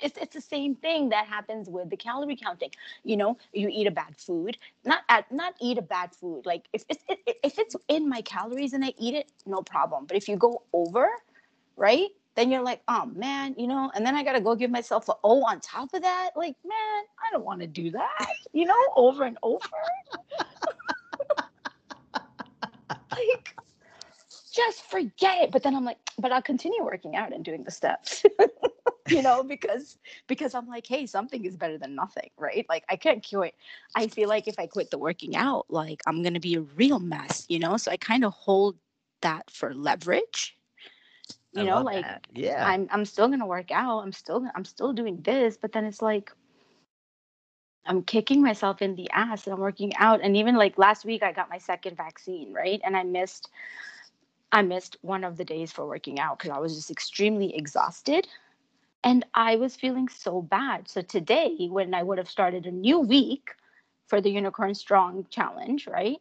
It's, it's the same thing that happens with the calorie counting. You know, you eat a bad food, not at, not eat a bad food. Like if it's it, if it's in my calories and I eat it, no problem. But if you go over, right? Then you're like, oh man, you know, and then I gotta go give myself a O on top of that. Like, man, I don't want to do that, you know, over and over. like, just forget it. But then I'm like, but I'll continue working out and doing the steps. you know, because because I'm like, hey, something is better than nothing, right? Like I can't quit. I feel like if I quit the working out, like I'm gonna be a real mess, you know. So I kind of hold that for leverage. You
I
know, like
that. yeah.
I'm I'm still gonna work out. I'm still I'm still doing this, but then it's like I'm kicking myself in the ass and I'm working out. And even like last week I got my second vaccine, right? And I missed I missed one of the days for working out because I was just extremely exhausted. And I was feeling so bad. So today, when I would have started a new week for the Unicorn Strong Challenge, right?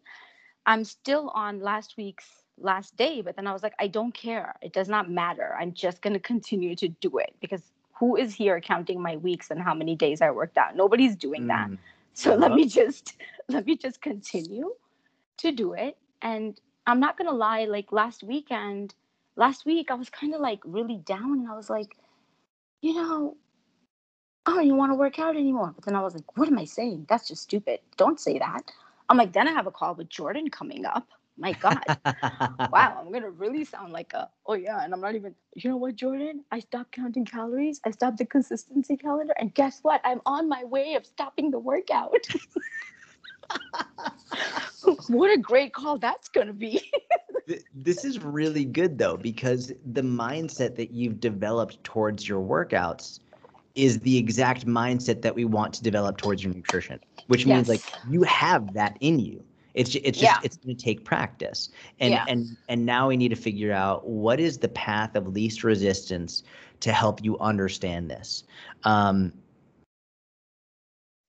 I'm still on last week's last day, but then I was like, I don't care. It does not matter. I'm just going to continue to do it because who is here counting my weeks and how many days I worked out? Nobody's doing that.
Mm.
So
I
let me just let me just continue to do it. And I'm not gonna lie, like last weekend, last week I was kind of like really down and I was like, you know, I don't even want to work out anymore. But then I was like, what am I saying? That's just stupid. Don't say that. I'm like, then I have a call with Jordan coming up. My God. wow, I'm gonna really sound like a oh yeah, and I'm not even you know what, Jordan? I stopped counting calories, I stopped the consistency calendar, and guess what? I'm on my way of stopping the workout. what a great call that's gonna be.
This is really good though because the mindset that you've developed towards your workouts is the exact mindset that we want to develop towards your nutrition which means like you have that in you it's it's just
Yeah.
it's going to take practice and
Yeah.
and and now we need to figure out what is the path of least resistance to help you understand this um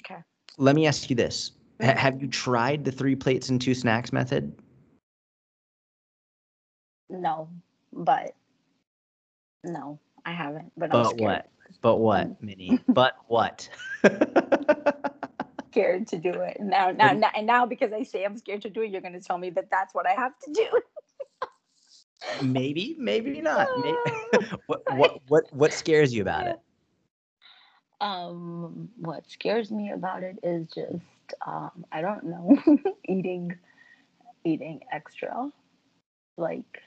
Okay.
let me ask you this
Mhm.
have you tried the three plates and two snacks method
no, but no, I haven't. But I'm scared,
what? But what, Mini? But what?
scared to do it. Now, now, now, and now because I say I'm scared to do it, you're gonna tell me that that's what I have to do.
maybe, maybe not. Maybe. what, what, what, what scares you about it?
Um, what scares me about it is just um, I don't know, eating eating extra, like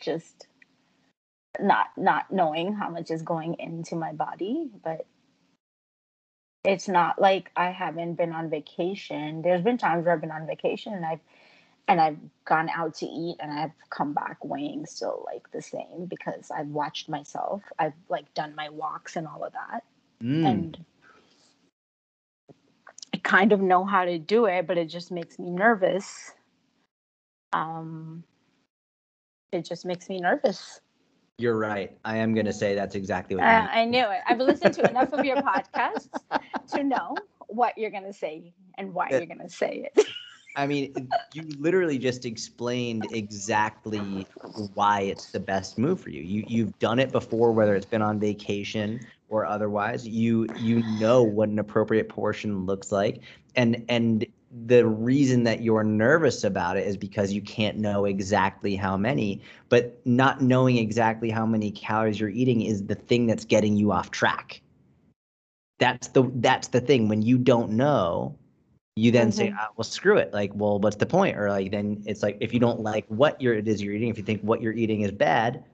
just not not knowing how much is going into my body, but it's not like I haven't been on vacation. There's been times where I've been on vacation and I've and I've gone out to eat and I've come back weighing still like the same because I've watched myself. I've like done my walks and all of that
Mm,
and I kind of know how to do it, but it just makes me nervous. Um, it just makes me nervous.
you're right. I am going to say that's exactly what
Uh. I knew it. I've listened to enough of your podcasts to know what you're going to say and why
Uh,
you're going to say it.
I mean, you literally just explained exactly why it's the best move for you. You you've done it before, whether it's been on vacation or otherwise. You you know what an appropriate portion looks like, and and the reason that you're nervous about it is because you can't know exactly how many. But not knowing exactly how many calories you're eating is the thing that's getting you off track. That's the that's the thing. When you don't know, you then say,
Mhm.
ah, well, screw it. Like, well, what's the point? Or like, then it's like, if you don't like what you're, it is you're eating, if you think what you're eating is bad,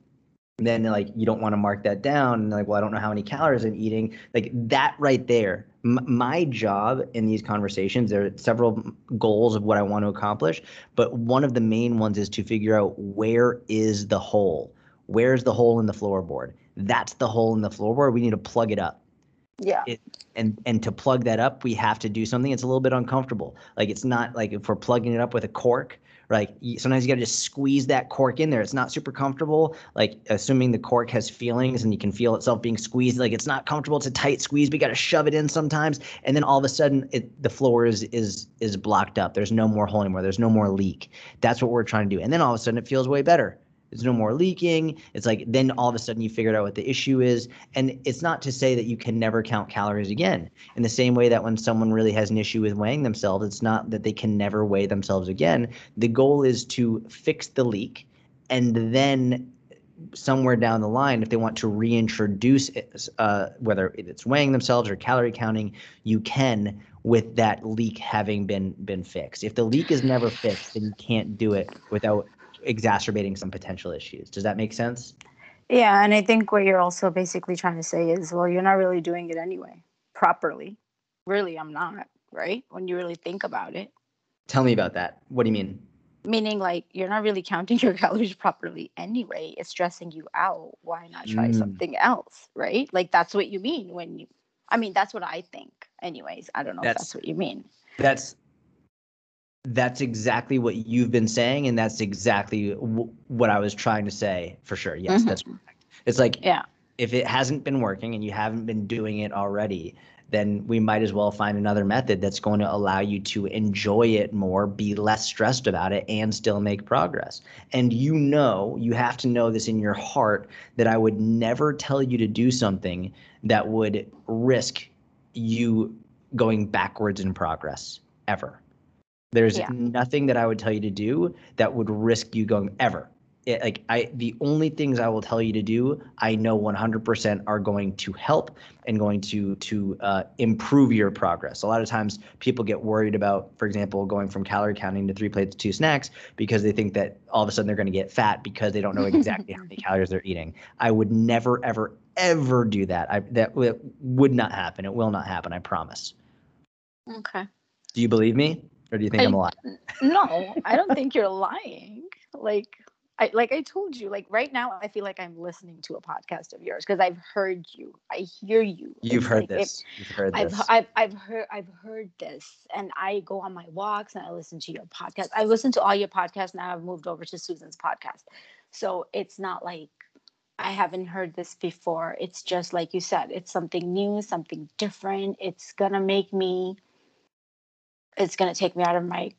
then like you don't want to mark that down and like well i don't know how many calories i'm eating. Like that right there M- my job in these conversations there are several goals of what i want to accomplish but one of the main ones is to figure out where is the hole? Where's the hole in the floorboard? That's the hole in the floorboard we need to plug it up.
Yeah.
It, and and to plug that up we have to do something it's a little bit uncomfortable. Like it's not like if we're plugging it up with a cork like sometimes you got to just squeeze that cork in there. It's not super comfortable like assuming the cork has feelings and you can feel itself being squeezed. Like it's not comfortable it's a tight squeeze we got to shove it in sometimes. And then all of a sudden it, the floor is is is blocked up. There's no more hole anymore. There's no more leak. That's what we're trying to do. And then all of a sudden it feels way better there's no more leaking. It's like then all of a sudden you figured out what the issue is. And it's not to say that you can never count calories again. In the same way that when someone really has an issue with weighing themselves, it's not that they can never weigh themselves again. The goal is to fix the leak and then somewhere down the line, if they want to reintroduce uh, whether it's weighing themselves or calorie counting, you can with that leak having been been fixed. If the leak is never fixed, then you can't do it without exacerbating some potential issues. Does that make sense?
Yeah, and I think what you're also basically trying to say is, well, you're not really doing it anyway, properly. Really, I'm not, right? When you really think about it.
Tell me about that. What do you mean?
Meaning, like, you're not really counting your calories properly anyway. It's stressing you out. Why not try mm. something else, right? Like, that's what you mean when you, I mean, that's what I think, anyways. I don't know that's, if that's what you mean.
That's that's exactly what you've been saying, and that's exactly w- what I was trying to say for sure. Yes, mm-hmm. that's correct. It's like
yeah,
if it hasn't been working and you haven't been doing it already, then we might as well find another method that's going to allow you to enjoy it more, be less stressed about it, and still make progress. And you know, you have to know this in your heart that I would never tell you to do something that would risk you going backwards in progress ever. There's yeah. nothing that I would tell you to do that would risk you going ever. It, like I, the only things I will tell you to do, I know 100% are going to help and going to to uh, improve your progress. A lot of times, people get worried about, for example, going from calorie counting to three plates two snacks because they think that all of a sudden they're going to get fat because they don't know exactly how many calories they're eating. I would never, ever, ever do that. I that would not happen. It will not happen. I promise.
Okay.
Do you believe me? Or do you think I, am lying?
no, I don't think you're lying. Like I like I told you, like right now I feel like I'm listening to a podcast of yours because I've heard you. I hear you.
You've heard
like
this. You've heard
I've,
this.
I've I've heard I've heard this and I go on my walks and I listen to your podcast. I listen to all your podcasts now. I've moved over to Susan's podcast. So it's not like I haven't heard this before. It's just like you said, it's something new, something different. It's gonna make me it's going to take me out of my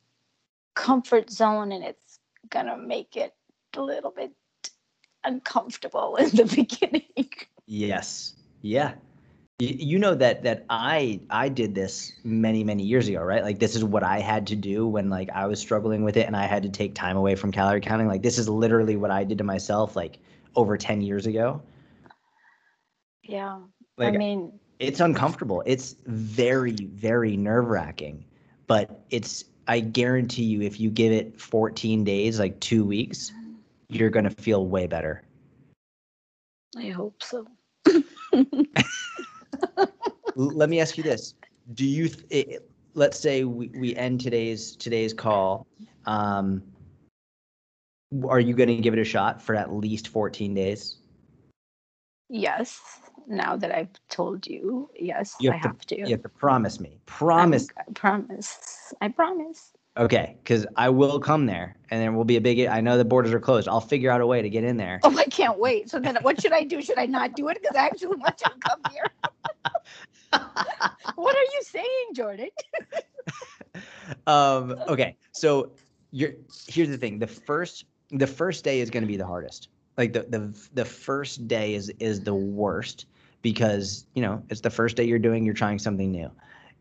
comfort zone and it's going to make it a little bit uncomfortable in the beginning.
Yes. Yeah. You, you know that that I I did this many many years ago, right? Like this is what I had to do when like I was struggling with it and I had to take time away from calorie counting. Like this is literally what I did to myself like over 10 years ago.
Yeah. Like, I mean,
it's uncomfortable. It's very very nerve-wracking but it's I guarantee you if you give it 14 days, like 2 weeks, you're going to feel way better.
I hope so.
Let me ask you this. Do you th- it, let's say we, we end today's today's call um, are you going to give it a shot for at least 14 days?
Yes now that I've told you, yes, you have I to, have to.
You have to promise me. Promise.
I'm, promise. I promise.
Okay, because I will come there, and there will be a big. I know the borders are closed. I'll figure out a way to get in there.
Oh, I can't wait. So then, what should I do? Should I not do it? Because I actually want to come here. what are you saying, Jordan?
um. Okay. So you're. Here's the thing. The first. The first day is going to be the hardest. Like the the the first day is is the worst because you know it's the first day you're doing you're trying something new.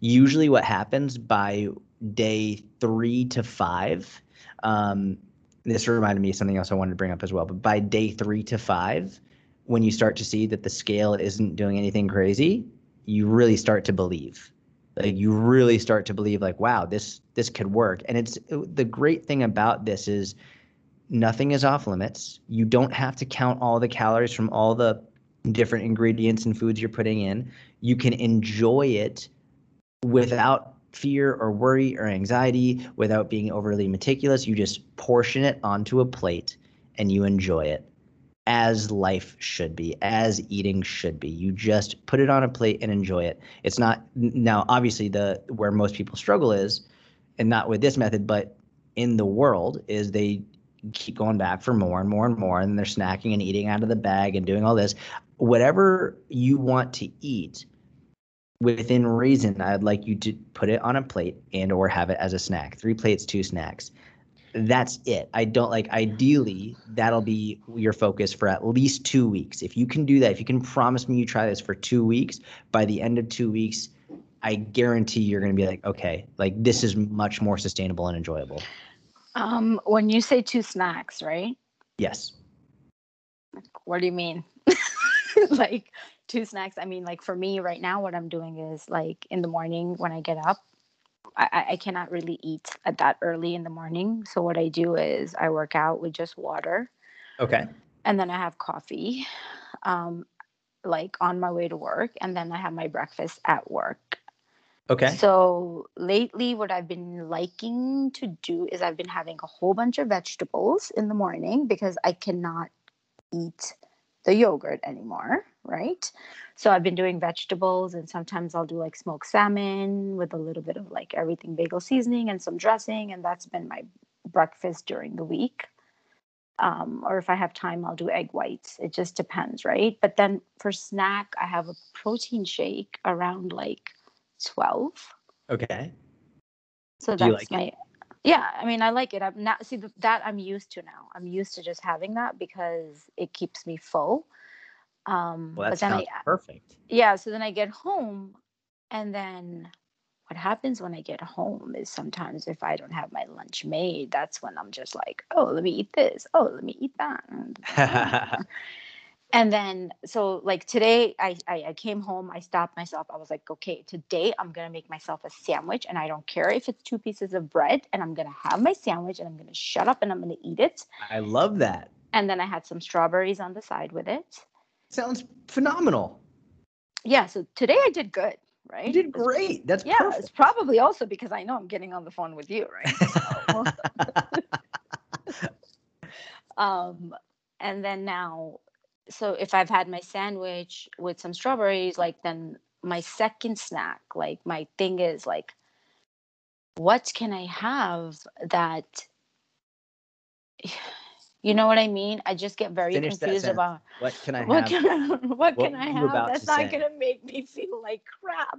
Usually what happens by day three to five um, this reminded me of something else i wanted to bring up as well but by day three to five when you start to see that the scale isn't doing anything crazy you really start to believe. Like you really start to believe like wow this this could work. And it's the great thing about this is nothing is off limits. You don't have to count all the calories from all the different ingredients and foods you're putting in. You can enjoy it without fear or worry or anxiety, without being overly meticulous. You just portion it onto a plate and you enjoy it as life should be, as eating should be. You just put it on a plate and enjoy it. It's not now obviously the where most people struggle is and not with this method, but in the world is they keep going back for more and more and more and they're snacking and eating out of the bag and doing all this. Whatever you want to eat within reason i'd like you to put it on a plate and or have it as a snack. Three plates two snacks. That's it. I don't like ideally that'll be your focus for at least two weeks. If you can do that if you can promise me you try this for two weeks by the end of two weeks i guarantee you're going to be like okay like this is much more sustainable and enjoyable
Um, when you say two snacks, right?
yes
What do you mean? like two snacks. I mean, like for me right now, what I'm doing is like in the morning when I get up, I, I- cannot really eat at that early in the morning. So what I do is I work out with just water
okay
and then I have coffee, um, like on my way to work, and then I have my breakfast at work.
Okay
So lately, what I've been liking to do is I've been having a whole bunch of vegetables in the morning because I cannot eat the yogurt anymore, right? So I've been doing vegetables and sometimes I'll do like smoked salmon with a little bit of like everything bagel seasoning and some dressing. And that's been my breakfast during the week. Um, or if I have time, I'll do egg whites. It just depends, right? But then for snack, I have a protein shake around like 12.
okay
So that's
like
my yeah, I mean I like it. I'm not see th- that I'm used to now. I'm used to just having that because it keeps me full. Um
well that
but then I
perfect
yeah, so then I get home and then what happens when I get home is sometimes if I don't have my lunch made, that's when I'm just like, oh, let me eat this. Oh, let me eat that. And- then so like today I, I i came home i stopped myself i was like okay today i'm gonna make myself a sandwich and i don't care if it's two pieces of bread and i'm gonna have my sandwich and i'm gonna shut up and i'm gonna eat it
I love that.
and then i had some strawberries on the side with it
Sounds phenomenal.
yeah so today i did good right
You did great. That's
yeah
perfect.
it's probably also because i know i'm getting on the phone with you right So, um and then now so if i've had my sandwich with some strawberries like then my second snack like my thing is like what can i have that you know what i mean i just get very
Finish
confused about
what can I
what
have?
can I, what
what
can i have that's not
say.
gonna make me feel like crap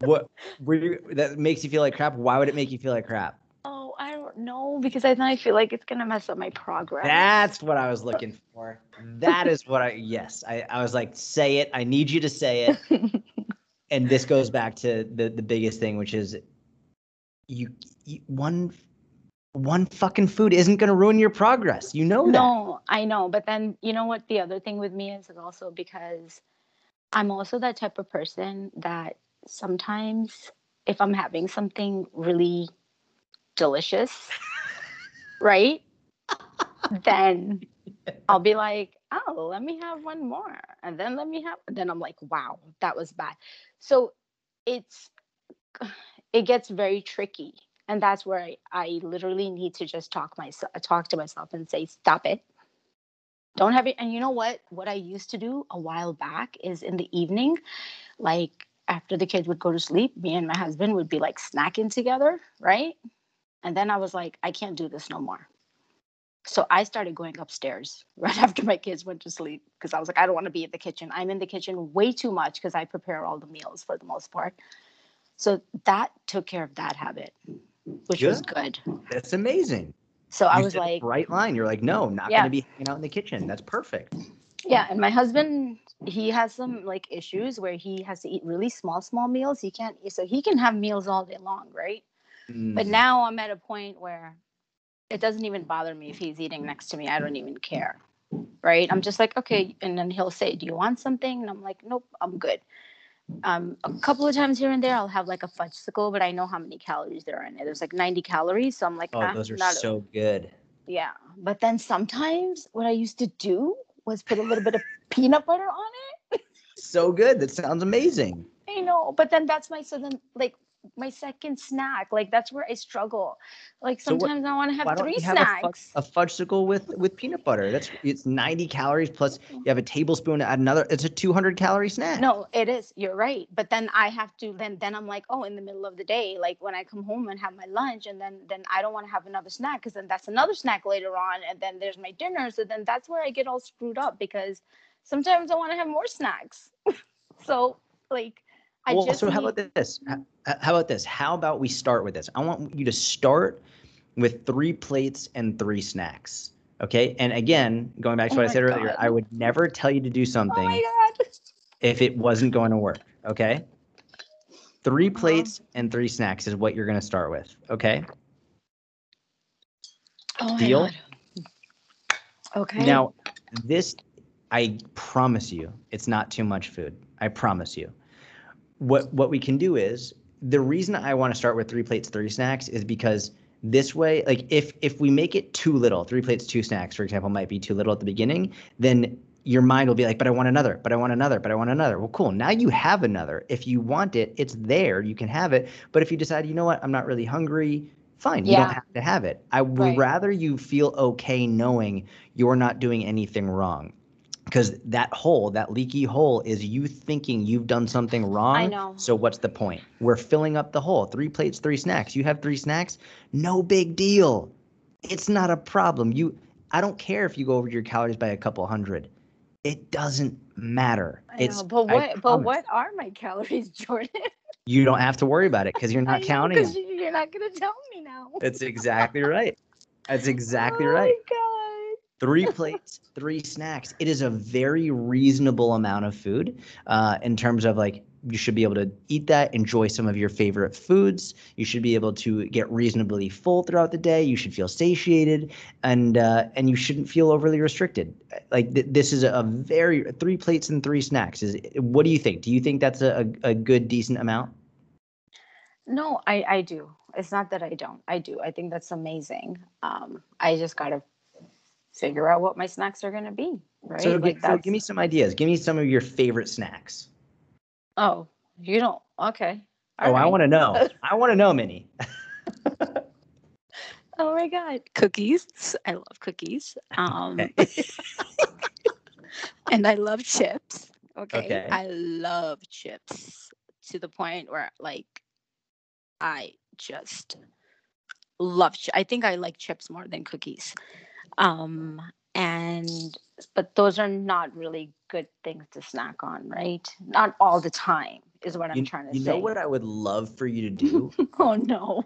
what were you that makes you feel like crap? Why would it make you feel like crap?
Oh i don't know because then i feel like it's gonna mess up my progress
That's what I was looking for. That is what I yes. I, I was like, say it. I need you to say it. and this goes back to the the biggest thing, which is you, you one one fucking food isn't gonna ruin your progress. You know that.
No, I know. But then you know what the other thing with me is, is also because I'm also that type of person that sometimes if I'm having something really delicious, right? then I'll be like, oh, let me have one more. And then let me have then I'm like, wow, that was bad. So it's it gets very tricky. And that's where I, I literally need to just talk myself talk to myself and say, stop it. Don't have it. And you know what? What I used to do a while back is in the evening, like after the kids would go to sleep, me and my husband would be like snacking together, right? And then I was like, I can't do this no more. So I started going upstairs right after my kids went to sleep because I was like, I don't want to be in the kitchen. I'm in the kitchen way too much because I prepare all the meals for the most part. So that took care of that habit, which was good.
That's amazing.
So I was like,
right line. You're like, no, not
Yeah.
gonna be hanging out in the kitchen. That's perfect.
yeah. And my husband, he has some like issues where he has to eat really small, small meals. He can't, so he can have meals all day long, right? But
Mhm.
now I'm at a point where it doesn't even bother me if he's eating next to me. I don't even care. Right. I'm just like, okay. And then he'll say, Do you want something? And I'm like, Nope, I'm good. Um, a couple of times here and there, I'll have like a fudgesicle, but I know how many calories there are in it. There's like 90 calories. So I'm like,
Oh,
ah,
those are
not a-
so good.
Yeah. But then sometimes what I used to do was put a little bit of peanut butter on it.
So good. That sounds amazing.
I know, but then that's my so then like my second snack. Like that's where I struggle. Like
So what-
sometimes I want to have three
you have a, fudge,
snacks.
a fudgesicle with with peanut butter? That's it's 90 calories plus mm. you have a tablespoon add another. It's a 200 calorie snack.
No, it is. You're right. But then I have to then then I'm like, oh, in the middle of the day, like when I come home and have my lunch, and then then I don't want to have another snack because then that's another snack later on, and then there's my dinner. So then that's where I get all screwed up because sometimes I want to have more snacks. so like I
well, so how
need-
about this? How about this? How about we start with this? I want you to start with three plates and three snacks. Okay. And again, going back to
Oh
what I said earlier, I would never tell you to do
Oh
something
god.
if it wasn't going to work. Okay. Three plates and three snacks is what you're going to start with. Okay.
Oh
Deal?
god. Okay.
Now, this, I promise you, it's not too much food. I promise you. What what we can do is the reason I want to start with three plates, three snacks is because this way, like if if we make it too little, three plates, two snacks, for example, might be too little at the beginning, then your mind will be like, but I want another, but I want another, but I want another. Well, cool. Now you have another. If you want it, it's there. You can have it. But if you decide, you know what, I'm not really hungry, fine.
Yeah.
You don't have to have it. I would
Right.
rather you feel okay knowing you're not doing anything wrong. Because that hole, that leaky hole, is you thinking you've done something wrong.
I know.
So what's the point? We're filling up the hole. Three plates, three snacks. You have three snacks, no big deal. It's not a problem. You, I don't care if you go over your calories by a couple hundred. It doesn't matter.
I
it's
know, but what but what are my calories, Jordan?
You don't have to worry about it because you're not
know,
counting.
'cause
them.
you- You're not gonna tell me now.
That's exactly right. That's oh exactly
oh
right.
my god.
Three plates, three snacks. It is a very reasonable amount of food uh, in terms of like you should be able to eat that, enjoy some of your favorite foods. You should be able to get reasonably full throughout the day. You should feel satiated, and uh, and you shouldn't feel overly restricted. Like th- this is a very three plates and three snacks. Is what do you think? Do you think that's a, a, good decent amount?
No, I I do. It's not that I don't. I do. I think that's amazing. Um, I just gotta figure out what my snacks are gonna be, right?
So,
like
so give me some ideas. Give me some of your favorite snacks.
Oh, you don't. Okay.
oh, I want to know. I want to know, Mini.
Oh my god, cookies! I love cookies. Um, and I love chips. Okay?
Okay.
I love chips to the point where like I just love. Chi- I think I like chips more than cookies. Um, and but those are not really good things to snack on, right? Not all the time is what I'm trying to
you
say.
know what I would love for you to do?
Oh no.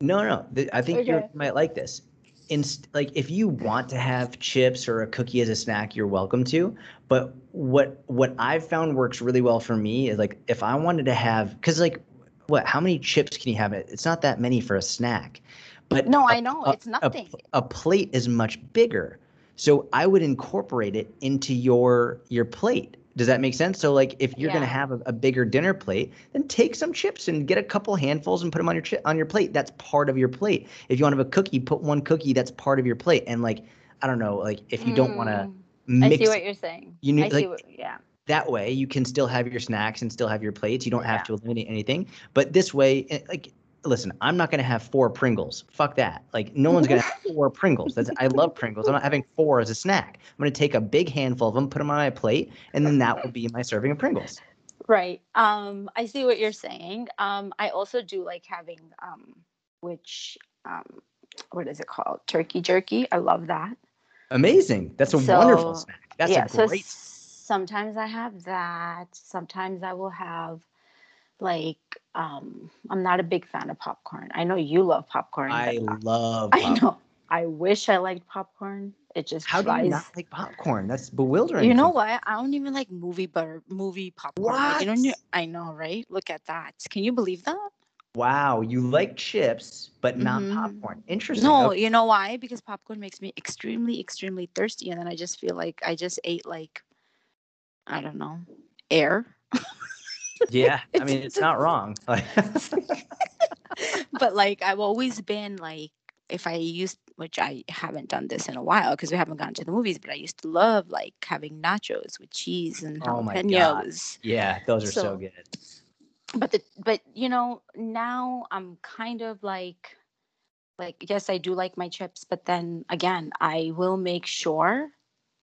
no, no. th- I think you might like this. Inst- like if you want to have chips or a cookie as a snack, you're welcome to. But what what I've found works really well for me is like if I wanted to have because like what how many chips can you have? It's not that many for a snack. But
No,
a-
I know
a-
it's nothing.
pl- a plate is much bigger. So I would incorporate it into your your plate. Does that make sense? So like if you're gonna have a, a bigger dinner plate, then take some chips and get a couple handfuls and put them on your chi- on your plate. That's part of your plate. If you want to have a cookie, put one cookie. That's part of your plate. And like I don't know, like if you don't want to
Mm, I see what you're saying.
you need, like,
what, yeah.
that way, you can still have your snacks and still have your plates. You don't have
Yeah.
to eliminate anything. But this way, eh, like listen, I'm not gonna have four Pringles. Fuck that. Like no one's gonna have four Pringles. That's I love Pringles. I'm not having four as a snack. I'm gonna take a big handful of them, put them on my plate, and then that will be my serving of Pringles.
Right. Um, I see what you're saying. Um, I also do like having um, which um, what is it called? Turkey jerky. I love that.
Amazing. That's a wonderful snack. That's
yeah.
a
So
great.
s- sometimes I have that. Sometimes I will have like um, I'm not a big fan of popcorn. I know you love popcorn.
I love.
I know. I wish I liked popcorn. It just
How do
flies.
you not like popcorn? That's bewildering.
You know what? I don't even like movie butter, movie popcorn. Like, you don't. I know, right? Look at that. Can you believe that?
Wow, you like chips, but not
Mhm.
popcorn. Interesting.
No,
Okay.
you know why? Because popcorn makes me extremely, extremely thirsty, and then I just feel like I just ate like, I don't know, air.
Yeah, I mean it's not wrong.
But like I've always been like, if I used which I haven't done this in a while because we haven't gone to the movies, but I used to love like having nachos with cheese and
Oh
jalapenos.
Yeah, those are so,
So-
good.
but the but you know now i'm kind of like like yes i do like my chips but then again i will make sure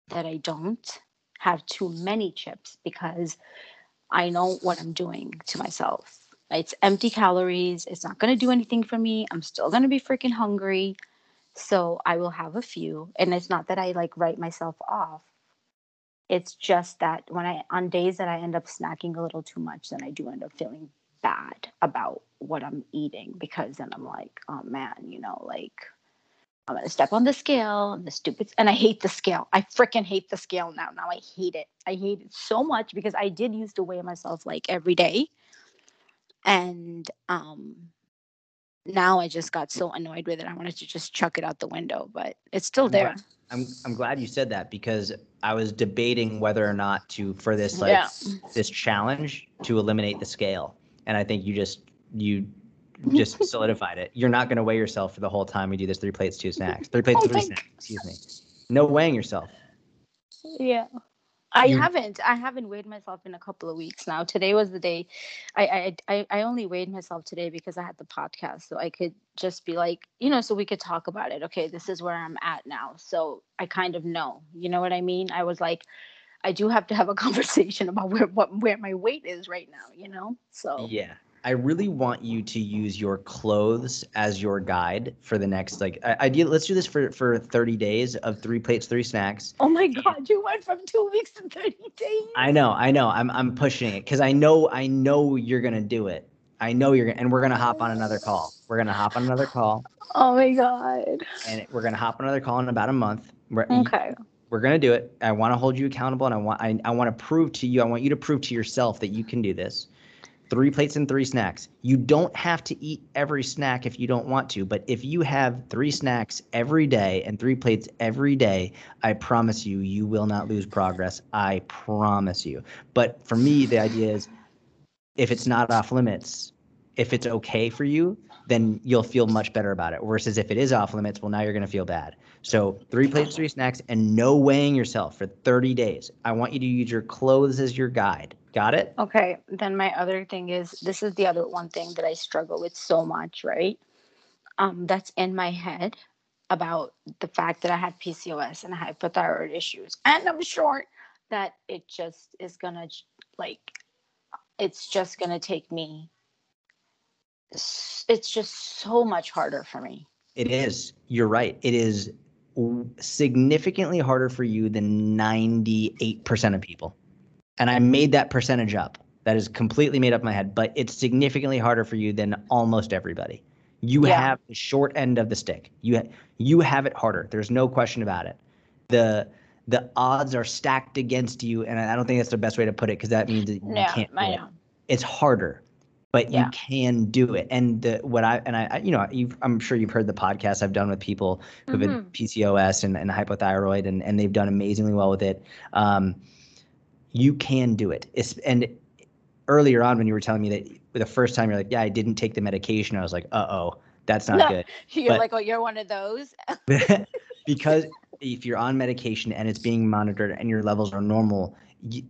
that i don't have too many chips because i know what i'm doing to myself. It's empty calories. It's not going to do anything for me. I'm still going to be freaking hungry. So i will have a few and it's not that i like write myself off. It's just that when I on days that I end up snacking a little too much, then I do end up feeling bad about what I'm eating because then I'm like, oh man, you know, like I'm gonna step on the scale and the stupid and I hate the scale. I freaking hate the scale now. Now I hate it. I hate it so much because I did used to weigh myself like every day. And um now I just got so annoyed with it. I wanted to just chuck it out the window, but it's still there.
I'm I'm glad you said that because I was debating whether or not to for this like
Yeah.
this challenge to eliminate the scale, and I think you just you just solidified it. You're not going to weigh yourself for the whole time we do this three plates, two snacks, three plates,
Oh,
three
thank
snacks. Excuse me. No weighing yourself.
Yeah. I
You-
haven't. I haven't weighed myself in a couple of weeks now. Today was the day. I, I I I only weighed myself today because I had the podcast, so I could just be like, you know, so we could talk about it. Okay, this is where I'm at now. So I kind of know. You know what I mean? I was like, I do have to have a conversation about where what where my weight is right now. You know. So
Yeah. I really want you to use your clothes as your guide for the next like idea. Let's do this for for 30 days of three plates, three snacks.
Oh my God! You went from two weeks to thirty days.
I know, I know. I'm I'm pushing it because I know I know you're gonna do it. I know you're gonna, and we're gonna hop on another call. We're gonna hop on another call,
Oh my God.
and we're gonna hop on another call in about a month. We're,
Okay.
we're gonna do it. I want to hold you accountable, and I want I, I want to prove to you. I want you to prove to yourself that you can do this. Three plates and three snacks. You don't have to eat every snack if you don't want to, but if you have three snacks every day and three plates every day, I promise you, you will not lose progress. I promise you. But for me, the idea is if it's not off limits, if it's okay for you, then you'll feel much better about it. Versus if it is off limits, well, now you're going to feel bad. So three plates, three snacks, and no weighing yourself for 30 days. I want you to use your clothes as your guide. Got it?
Okay, then my other thing is this is the other one thing that I struggle with so much, right? Um, that's in my head about the fact that I had PCOS and hypothyroid issues. And I'm sure that it just is gonna like it's just gonna take me it's just so much harder for me.
It is. You're right. It is significantly harder for you than 98% of people. And I made that percentage up. That is completely made up in my head, but it's significantly harder for you than almost everybody. You
Yeah.
have the short end of the stick. You ha- you have it harder. There's no question about it. The the odds are stacked against you, and I don't think that's the best way to put it because that means that you can't.
I
it it's harder but
Yeah.
you can do it and the, what i and i I- you know you've, i'm sure you've heard the podcast i've done with people who've been
Mhm.
pcos and, and hypothyroid and, and they've done amazingly well with it um, you can do it it's, and earlier on when you were telling me that the first time you're like yeah i didn't take the medication i was like uh-oh that's not
No.
good
You're
But-
like, oh, you're one of those.
because if you're on medication and it's being monitored and your levels are normal,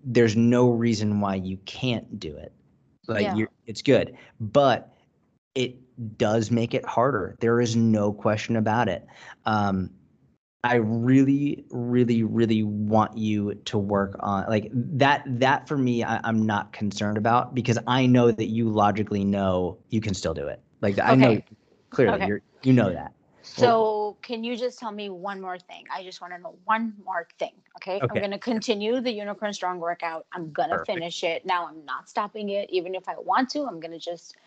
there's no reason why you can't do it. Like
Yeah.
you're, it's good, but it does make it harder. There is no question about it. Um, I really, really, really want you to work on like that. That for me, I, I'm not concerned about because I know that you logically know you can still do it. Like I know clearly
Okay.
you're you know that.
So, can you just tell me one more thing? I just want to know one more thing. Okay.
Okay.
I'm going to continue the Unicorn Strong workout. I'm going to finish it. Now, I'm not stopping it. Even if I want to, I'm going to just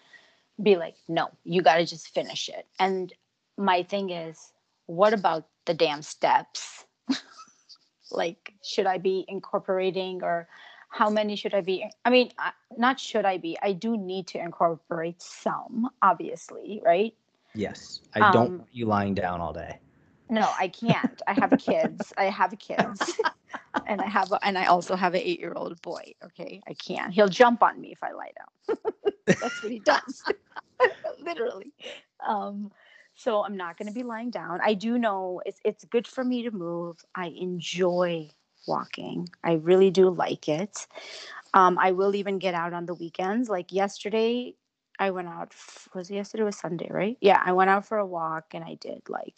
be like, no, you got to just finish it. And my thing is, what about the damn steps? like, should I be incorporating or how many should I be? I mean, not should I be. I do need to incorporate some, obviously, right?
Yes, I don't
Um,
want you lying down all day.
No, I can't. I have kids. I have kids. and I have a, and I also have an 8-year-old boy, okay? I can't. He'll jump on me if I lie down. That's what he does. Literally. Um So I'm not going to be lying down. I do know it's it's good for me to move. I enjoy walking. I really do like it. Um, I will even get out on the weekends. Like yesterday, I went out. Was it yesterday? Was Sunday, right? Yeah, I went out for a walk and I did like,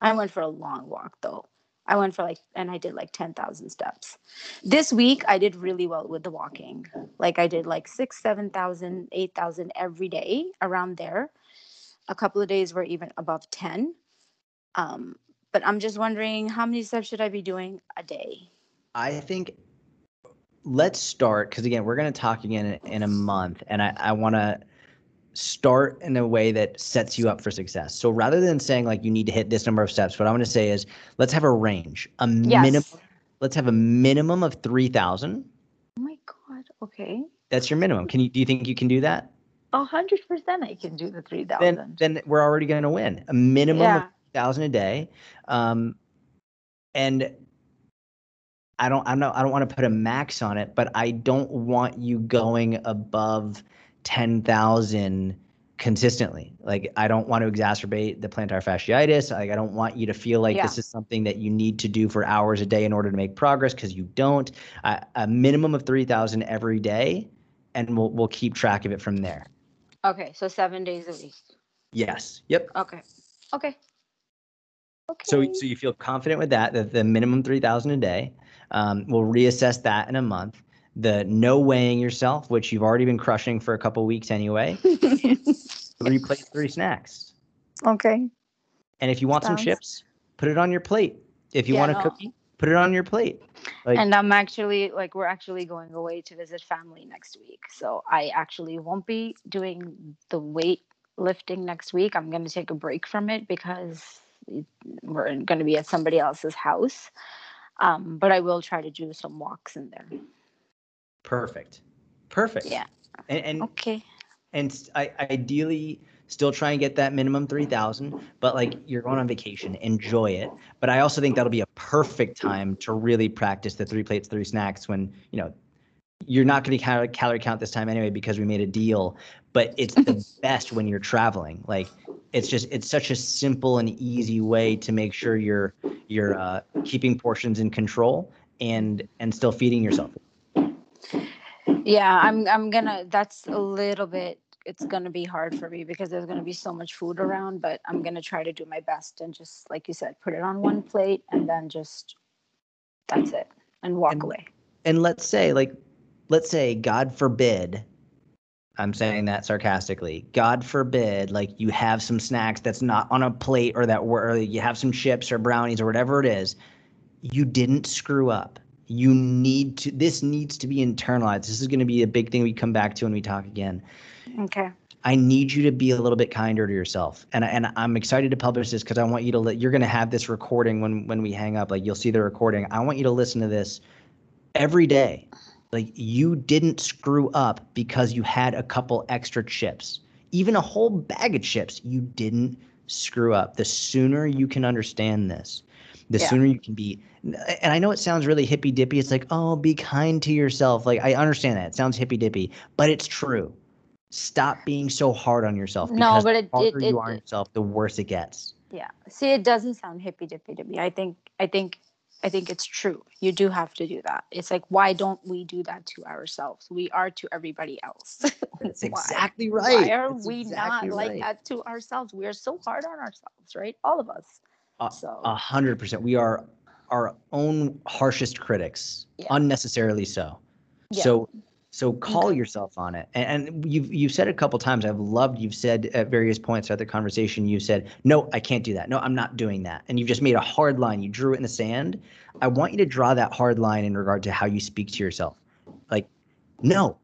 I went for a long walk though. I went for like, and I did like 10,000 steps. This week, I did really well with the walking. Like, I did like six, 7,000, 8,000 every day around there. A couple of days were even above 10. Um, but I'm just wondering how many steps should I be doing a day?
I think let's start because again, we're going to talk again in, in a month, and I, I want to start in a way that sets you up for success. So rather than saying like you need to hit this number of steps, what I want to say is let's have a range, a yes. minimum. Let's have a minimum of three thousand.
Oh my god! Okay.
That's your minimum. Can you? Do you think you can do that?
A hundred percent, I can do the three thousand.
Then, then we're already going to win. A minimum yeah. of thousand a day, um, and I don't. I'm not. I don't want to put a max on it, but I don't want you going above 10,000 consistently. Like I don't want to exacerbate the plantar fasciitis. Like I don't want you to feel like yeah. this is something that you need to do for hours a day in order to make progress because you don't. Uh, a minimum of 3,000 every day and we'll we'll keep track of it from there.
Okay, so 7 days a week.
Yes. Yep.
Okay. Okay.
Okay. So so you feel confident with that that the minimum 3,000 a day. Um, we'll reassess that in a month the no weighing yourself, which you've already been crushing for a couple weeks anyway. three plates, three snacks.
Okay.
And if you want Sounds... some chips, put it on your plate. If you yeah, want a no. cookie, put it on your plate.
Like, and I'm actually like we're actually going away to visit family next week, so I actually won't be doing the weight lifting next week. I'm going to take a break from it because we're going to be at somebody else's house. Um, but I will try to do some walks in there.
Perfect. Perfect.
Yeah.
And, and
okay.
And I ideally still try and get that minimum 3000 but like you're going on vacation. Enjoy it. But i also think that'll be a perfect time to really practice the three plates three snacks when you know you're not going to calorie count this time anyway because we made a deal but it's the best when you're traveling. Like it's just it's such a simple and easy way to make sure you're you're uh, keeping portions in control and and still feeding yourself.
Yeah, I'm I'm gonna that's a little bit it's gonna be hard for me because there's gonna be so much food around, but I'm gonna try to do my best and just like you said, put it on one plate and then just that's it and walk
and,
away.
And let's say like let's say God forbid I'm saying that sarcastically. God forbid, like you have some snacks that's not on a plate or that were you have some chips or brownies or whatever it is. You didn't screw up you need to this needs to be internalized this is going to be a big thing we come back to when we talk again
okay
i need you to be a little bit kinder to yourself and and i'm excited to publish this because i want you to let you're going to have this recording when when we hang up like you'll see the recording i want you to listen to this every day like you didn't screw up because you had a couple extra chips even a whole bag of chips you didn't screw up the sooner you can understand this the yeah. sooner you can be and I know it sounds really hippy dippy. It's like, oh, be kind to yourself. Like I understand that. It sounds hippy dippy, but it's true. Stop being so hard on yourself.
No, but it,
the harder
it,
you are on yourself, the worse it gets.
Yeah. See, it doesn't sound hippy dippy to me. I think I think I think it's true. You do have to do that. It's like, why don't we do that to ourselves? We are to everybody else.
That's exactly right.
Why are
That's
we exactly not right. like that to ourselves? We are so hard on ourselves, right? All of us.
So a hundred percent. We are our own harshest critics, yeah. unnecessarily so. Yeah. So so call okay. yourself on it. And, and, you've you've said a couple times. I've loved you've said at various points throughout the conversation. You said, "No, I can't do that. No, I'm not doing that." And you've just made a hard line. You drew it in the sand. I want you to draw that hard line in regard to how you speak to yourself. Like, no,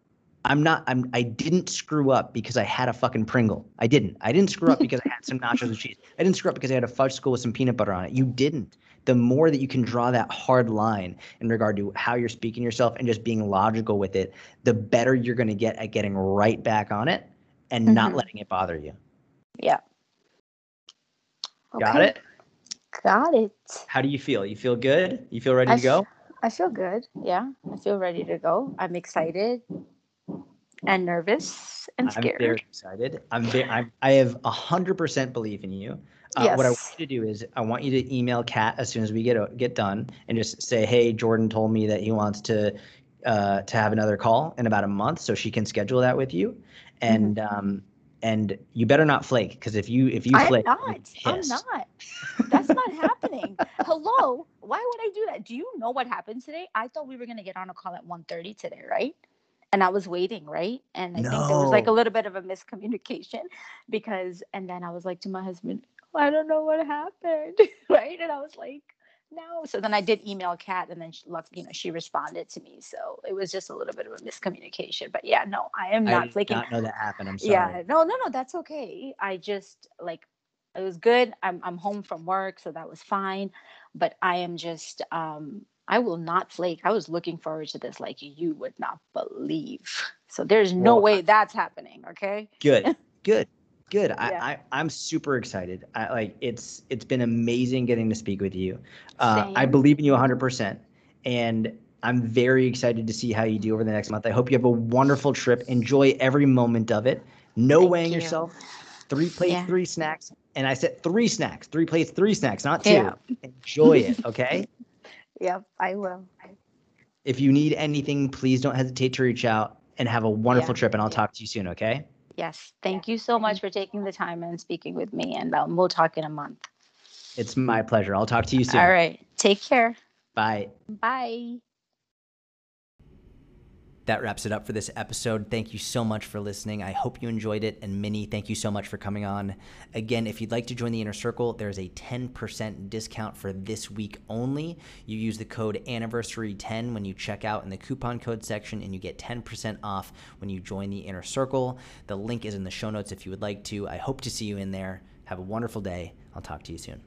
I'm not. I'm. I didn't screw up because I had a fucking Pringle. I didn't. I didn't screw up because I had some nachos with cheese. I didn't screw up because I had a fudge skull with some peanut butter on it. You didn't the more that you can draw that hard line in regard to how you're speaking yourself and just being logical with it, the better you're going to get at getting right back on it and mm-hmm. not letting it bother you.
Yeah.
Okay. Got it?
Got it.
How do you feel? You feel good? You feel ready I to go?
I feel good. Yeah. I feel ready to go. I'm excited. and nervous and scared.
I'm very excited. I'm very, I'm, I have a hundred percent belief in you. Uh,
yes.
What I want you to do is I want you to email Kat as soon as we get get done and just say, "Hey, Jordan told me that he wants to uh, to have another call in about a month, so she can schedule that with you." And mm-hmm. um, and you better not flake because if you if you
I'm
flake,
not. I'm not. That's not happening. Hello, why would I do that? Do you know what happened today? I thought we were gonna get on a call at 1:30 today, right? And I was waiting, right? And I no. think there was like a little bit of a miscommunication because, and then I was like to my husband, I don't know what happened, right? And I was like, no. So then I did email Kat, and then she, you know, she responded to me. So it was just a little bit of a miscommunication. But yeah, no, I am not
I
flaking.
Not know that happened. I'm sorry.
Yeah, no, no, no, that's okay. I just like it was good. I'm I'm home from work, so that was fine. But I am just um I will not flake. I was looking forward to this like you would not believe. So there's no well, way that's happening. Okay.
Good. Good. Good. Yeah. I, I am super excited. I like it's it's been amazing getting to speak with you. Uh, I believe in you 100%, and I'm very excited to see how you do over the next month. I hope you have a wonderful trip. Enjoy every moment of it. No Thank weighing you. yourself. Three plates, yeah. three snacks, and I said three snacks. Three plates, three snacks, not two. Yeah. Enjoy it. Okay.
yep, I will.
If you need anything, please don't hesitate to reach out and have a wonderful trip. And I'll talk to you soon. Okay.
Yes. Thank you so much for taking the time and speaking with me. And um, we'll talk in a month.
It's my pleasure. I'll talk to you soon.
All right. Take care.
Bye.
Bye.
That wraps it up for this episode. Thank you so much for listening. I hope you enjoyed it. And Mini, thank you so much for coming on. Again, if you'd like to join the inner circle, there's a 10% discount for this week only. You use the code anniversary10 when you check out in the coupon code section, and you get 10% off when you join the inner circle. The link is in the show notes if you would like to. I hope to see you in there. Have a wonderful day. I'll talk to you soon.